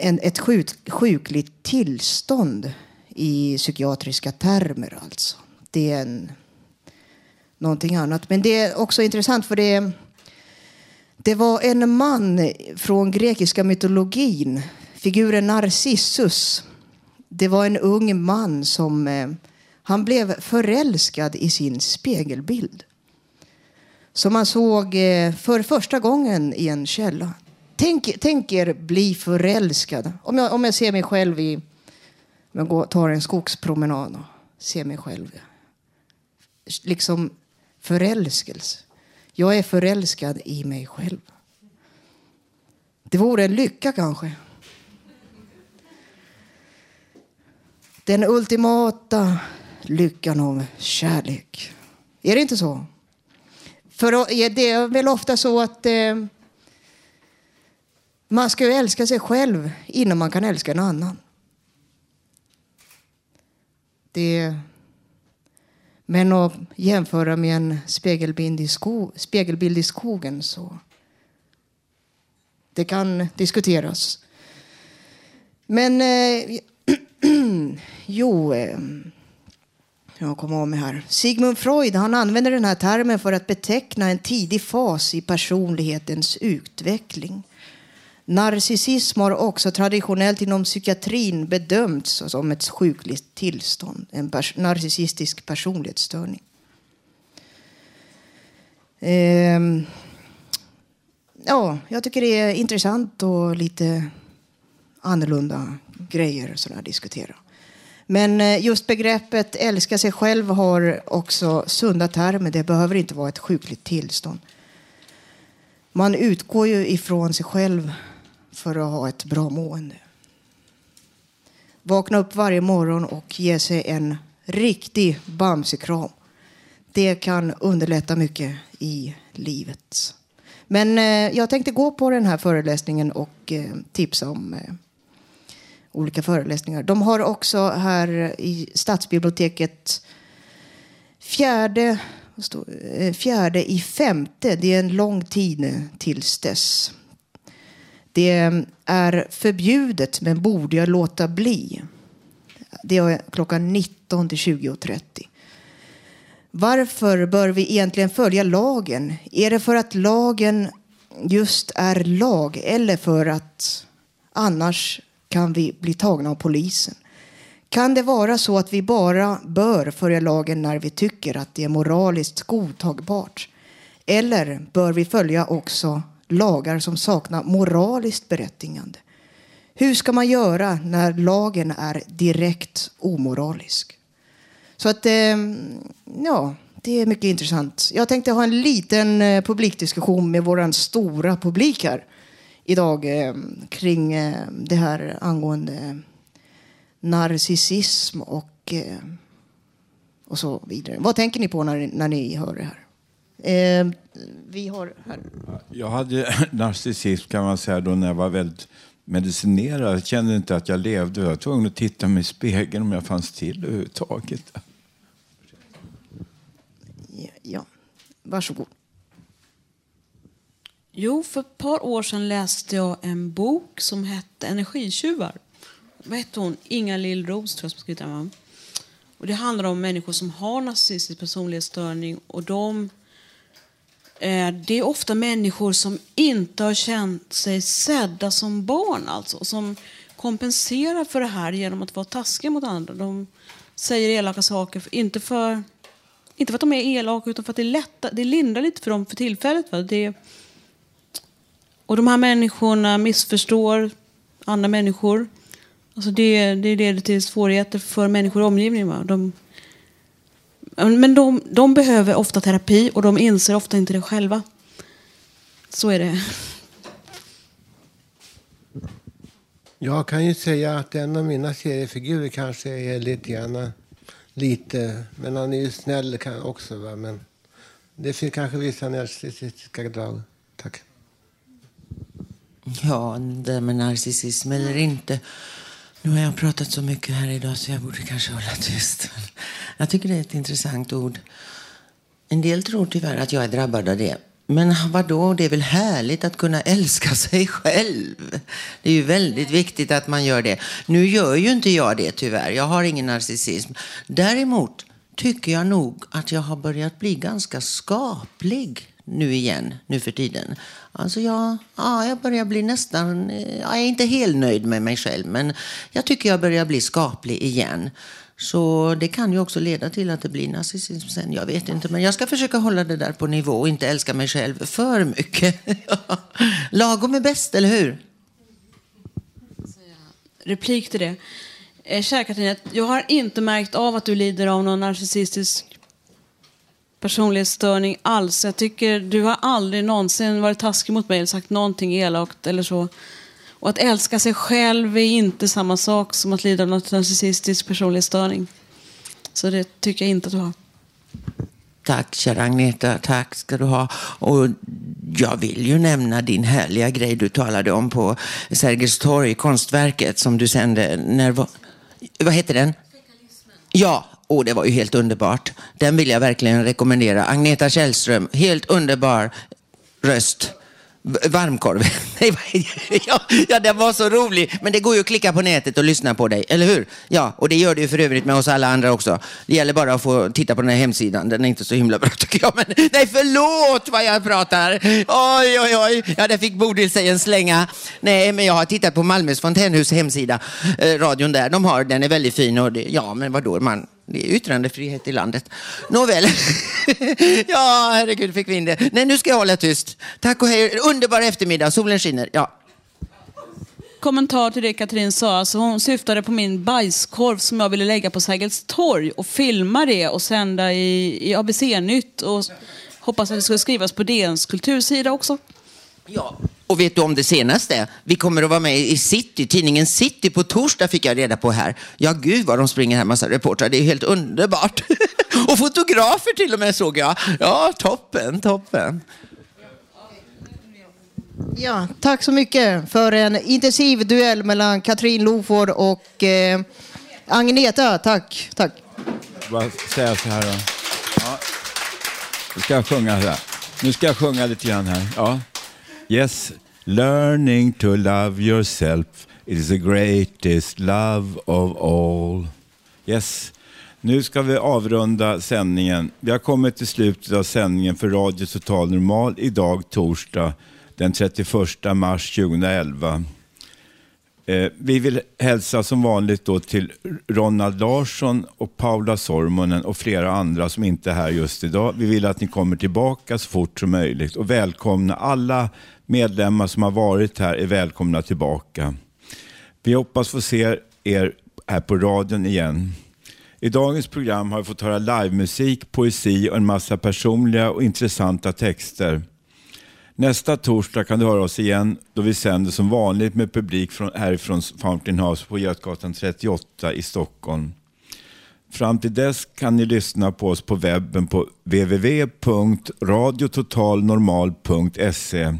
en, ett sjuk, sjukligt tillstånd i psykiatriska termer. alltså. Det är en, någonting annat. Men det är också intressant för det, det var en man från grekiska mytologin, figuren Narcissus. Det var en ung man som eh, han blev förälskad i sin spegelbild som man såg eh, för första gången i en källa. Tänk, tänk er bli förälskad. Om jag, om jag ser mig själv i... Om jag går, tar en skogspromenad och ser mig själv. Liksom förälskelse. Jag är förälskad i mig själv. Det vore en lycka kanske. Den ultimata lyckan av kärlek. Är det inte så? För det är väl ofta så att eh, man ska ju älska sig själv innan man kan älska en annan. Det, men att jämföra med en spegelbild i, sko, spegelbild i skogen så det kan diskuteras. Men eh, jo, eh, jag kommer av mig här. Sigmund Freud han använder den här termen för att beteckna en tidig fas i personlighetens utveckling. Narcissism har också traditionellt inom psykiatrin bedömts som ett sjukligt tillstånd, en pers narcissistisk personlighetsstörning. Ehm. Ja, jag tycker det är intressant och lite annorlunda grejer att diskutera. Men eh, just begreppet älska sig själv har också sunda termer. Det behöver inte vara ett sjukligt tillstånd. Man utgår ju ifrån sig själv för att ha ett bra mående. Vakna upp varje morgon och ge sig en riktig bamsekram. Det kan underlätta mycket i livet. Men eh, jag tänkte gå på den här föreläsningen och eh, tipsa om olika föreläsningar. De har också här i stadsbiblioteket fjärde, eh, fjärde i femte. Det är en lång tid tills dess. Det är förbjudet, men borde jag låta bli. Det är klockan 19 till 20.30. Varför bör vi egentligen följa lagen? Är det för att lagen just är lag eller för att annars kan vi bli tagna av polisen? Kan det vara så att vi bara bör följa lagen när vi tycker att det är moraliskt godtagbart? Eller bör vi följa också lagar som saknar moraliskt berättigande? Hur ska man göra när lagen är direkt omoralisk? Så att, ehm, ja, det är mycket intressant. Jag tänkte ha en liten eh, publikdiskussion med vår stora publik här idag eh, kring eh, det här angående narcissism och, eh, och så vidare. Vad tänker ni på när, när ni hör det här? Eh, vi har här. Jag hade narcissism kan man säga då när jag var väldigt medicinerad. Jag kände inte att jag levde. Jag var tvungen att titta mig i spegeln om jag fanns till överhuvudtaget. Ja, varsågod. Jo, för ett par år sedan läste jag en bok som hette Energitjuvar. Vad hette hon? Inga Lill-Ros tror jag som skrivit den. Och det handlar om människor som har narcissistisk personlighetsstörning och de eh, det är ofta människor som inte har känt sig sedda som barn alltså, som kompenserar för det här genom att vara taskiga mot andra. De säger elaka saker, inte för, inte för att de är elaka utan för att det, är lätta, det lindrar lite för dem för tillfället. Va? Det, och de här människorna missförstår andra människor. Alltså det, det leder till svårigheter för människor i omgivningen. Va? De, men de, de behöver ofta terapi och de inser ofta inte det själva. Så är det. Jag kan ju säga att en av mina seriefigurer kanske är lite grann, lite, men han är ju snäll också. Va? Men det finns kanske vissa narcissistiska drag. Tack. Ja, det med narcissism eller inte. Nu har jag pratat så mycket här idag så jag borde kanske hålla tyst. Jag tycker det är ett intressant ord. En del tror tyvärr att jag är drabbad av det. Men vadå, det är väl härligt att kunna älska sig själv? Det är ju väldigt viktigt att man gör det. Nu gör ju inte jag det tyvärr. Jag har ingen narcissism. Däremot tycker jag nog att jag har börjat bli ganska skaplig nu igen, nu för tiden. Alltså jag, ja, jag börjar bli nästan, eh, jag är inte helt nöjd med mig själv, men jag tycker jag börjar bli skaplig igen. Så det kan ju också leda till att det blir narcissism sen. Jag vet inte, men jag ska försöka hålla det där på nivå och inte älska mig själv för mycket. Lagom är bäst, eller hur? Replik till det. Eh, kära Katarina, jag har inte märkt av att du lider av någon narcissistisk personlighetsstörning alls. Jag tycker du har aldrig någonsin varit taskig mot mig eller sagt någonting elakt eller så. Och att älska sig själv är inte samma sak som att lida av narcissistisk personlighetsstörning. Så det tycker jag inte att du har. Tack, kära Agneta. Tack ska du ha. Och jag vill ju nämna din härliga grej du talade om på Sergels torg, konstverket som du sände. När var... Vad heter den? Ja, och det var ju helt underbart. Den vill jag verkligen rekommendera. Agneta Källström, helt underbar röst. Varmkorv. Ja, ja, den var så rolig. Men det går ju att klicka på nätet och lyssna på dig, eller hur? Ja, och det gör det ju för övrigt med oss alla andra också. Det gäller bara att få titta på den här hemsidan. Den är inte så himla bra tycker jag. Men nej, förlåt vad jag pratar. Oj, oj, oj. Ja, där fick Bodil sig en slänga. Nej, men jag har tittat på Malmös fontänhus hemsida. Eh, radion där, de har, den är väldigt fin. Och det, ja, men vadå, man, det är yttrandefrihet i landet. Nåväl. ja, herregud fick vi in det. Nej, nu ska jag hålla tyst. Tack och hej. Underbar eftermiddag. Solen skiner. Ja. Kommentar till det Katrin sa. Alltså hon syftade på min bajskorv som jag ville lägga på Sergels torg och filma det och sända i, i ABC-nytt. Och hoppas att det skulle skrivas på DNs kultursida också. Ja. Och vet du om det senaste? Vi kommer att vara med i City, tidningen City på torsdag fick jag reda på här. Ja, gud vad de springer här massa reportrar. Det är helt underbart. och fotografer till och med såg jag. Ja, toppen, toppen. Ja, tack så mycket för en intensiv duell mellan Katrin Loford och eh, Agneta. Tack, tack. Bara säga så här då. Ja. Nu ska jag sjunga här. Nu ska jag sjunga lite grann här. Ja. Yes, learning to love yourself is the greatest love of all. Yes, Nu ska vi avrunda sändningen. Vi har kommit till slutet av sändningen för Radio Total Normal idag torsdag den 31 mars 2011. Eh, vi vill hälsa som vanligt då till Ronald Larsson och Paula Sormonen och flera andra som inte är här just idag. Vi vill att ni kommer tillbaka så fort som möjligt och välkomna alla medlemmar som har varit här är välkomna tillbaka. Vi hoppas få se er här på radion igen. I dagens program har vi fått höra livemusik, poesi och en massa personliga och intressanta texter. Nästa torsdag kan du höra oss igen då vi sänder som vanligt med publik från, härifrån Fountain House på Götgatan 38 i Stockholm. Fram till dess kan ni lyssna på oss på webben på www.radiototalnormal.se.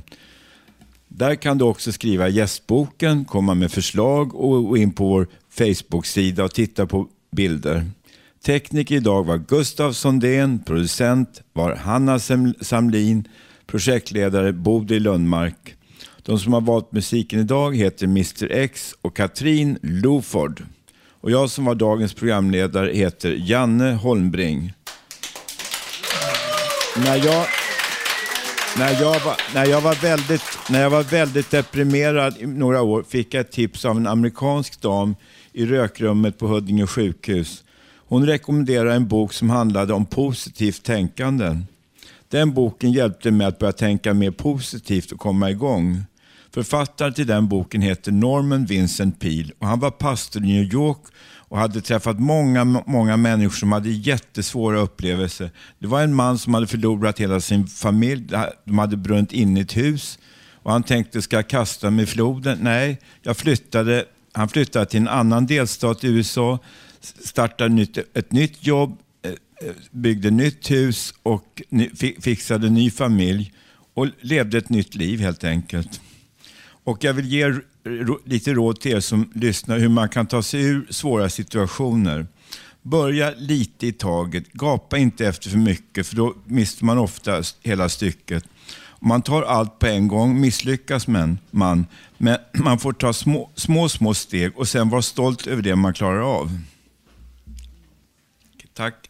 Där kan du också skriva gästboken, komma med förslag och gå in på vår Facebook-sida och titta på bilder. Tekniker idag var Gustav Sondén, producent var Hanna Samlin, projektledare Bodil Lundmark. De som har valt musiken idag heter Mr X och Katrin Loford. Och jag som var dagens programledare heter Janne Holmbring. När jag, när jag, var, när jag, var, väldigt, när jag var väldigt deprimerad i några år fick jag ett tips av en amerikansk dam i rökrummet på Huddinge sjukhus. Hon rekommenderade en bok som handlade om positivt tänkande. Den boken hjälpte mig att börja tänka mer positivt och komma igång. Författaren till den boken heter Norman Vincent Peale och han var pastor i New York och hade träffat många, många människor som hade jättesvåra upplevelser. Det var en man som hade förlorat hela sin familj, de hade brunnit in i ett hus och han tänkte, ska jag kasta mig i floden? Nej, jag flyttade, han flyttade till en annan delstat i USA, startade ett nytt jobb, eh, eh, byggde nytt hus och fixade ny familj och levde ett nytt liv helt enkelt. Och jag vill ge lite råd till er som lyssnar hur man kan ta sig ur svåra situationer. Börja lite i taget, gapa inte efter för mycket för då mister man ofta hela stycket. Om man tar allt på en gång misslyckas man, men man får ta små, små, små steg och sen vara stolt över det man klarar av. Tack.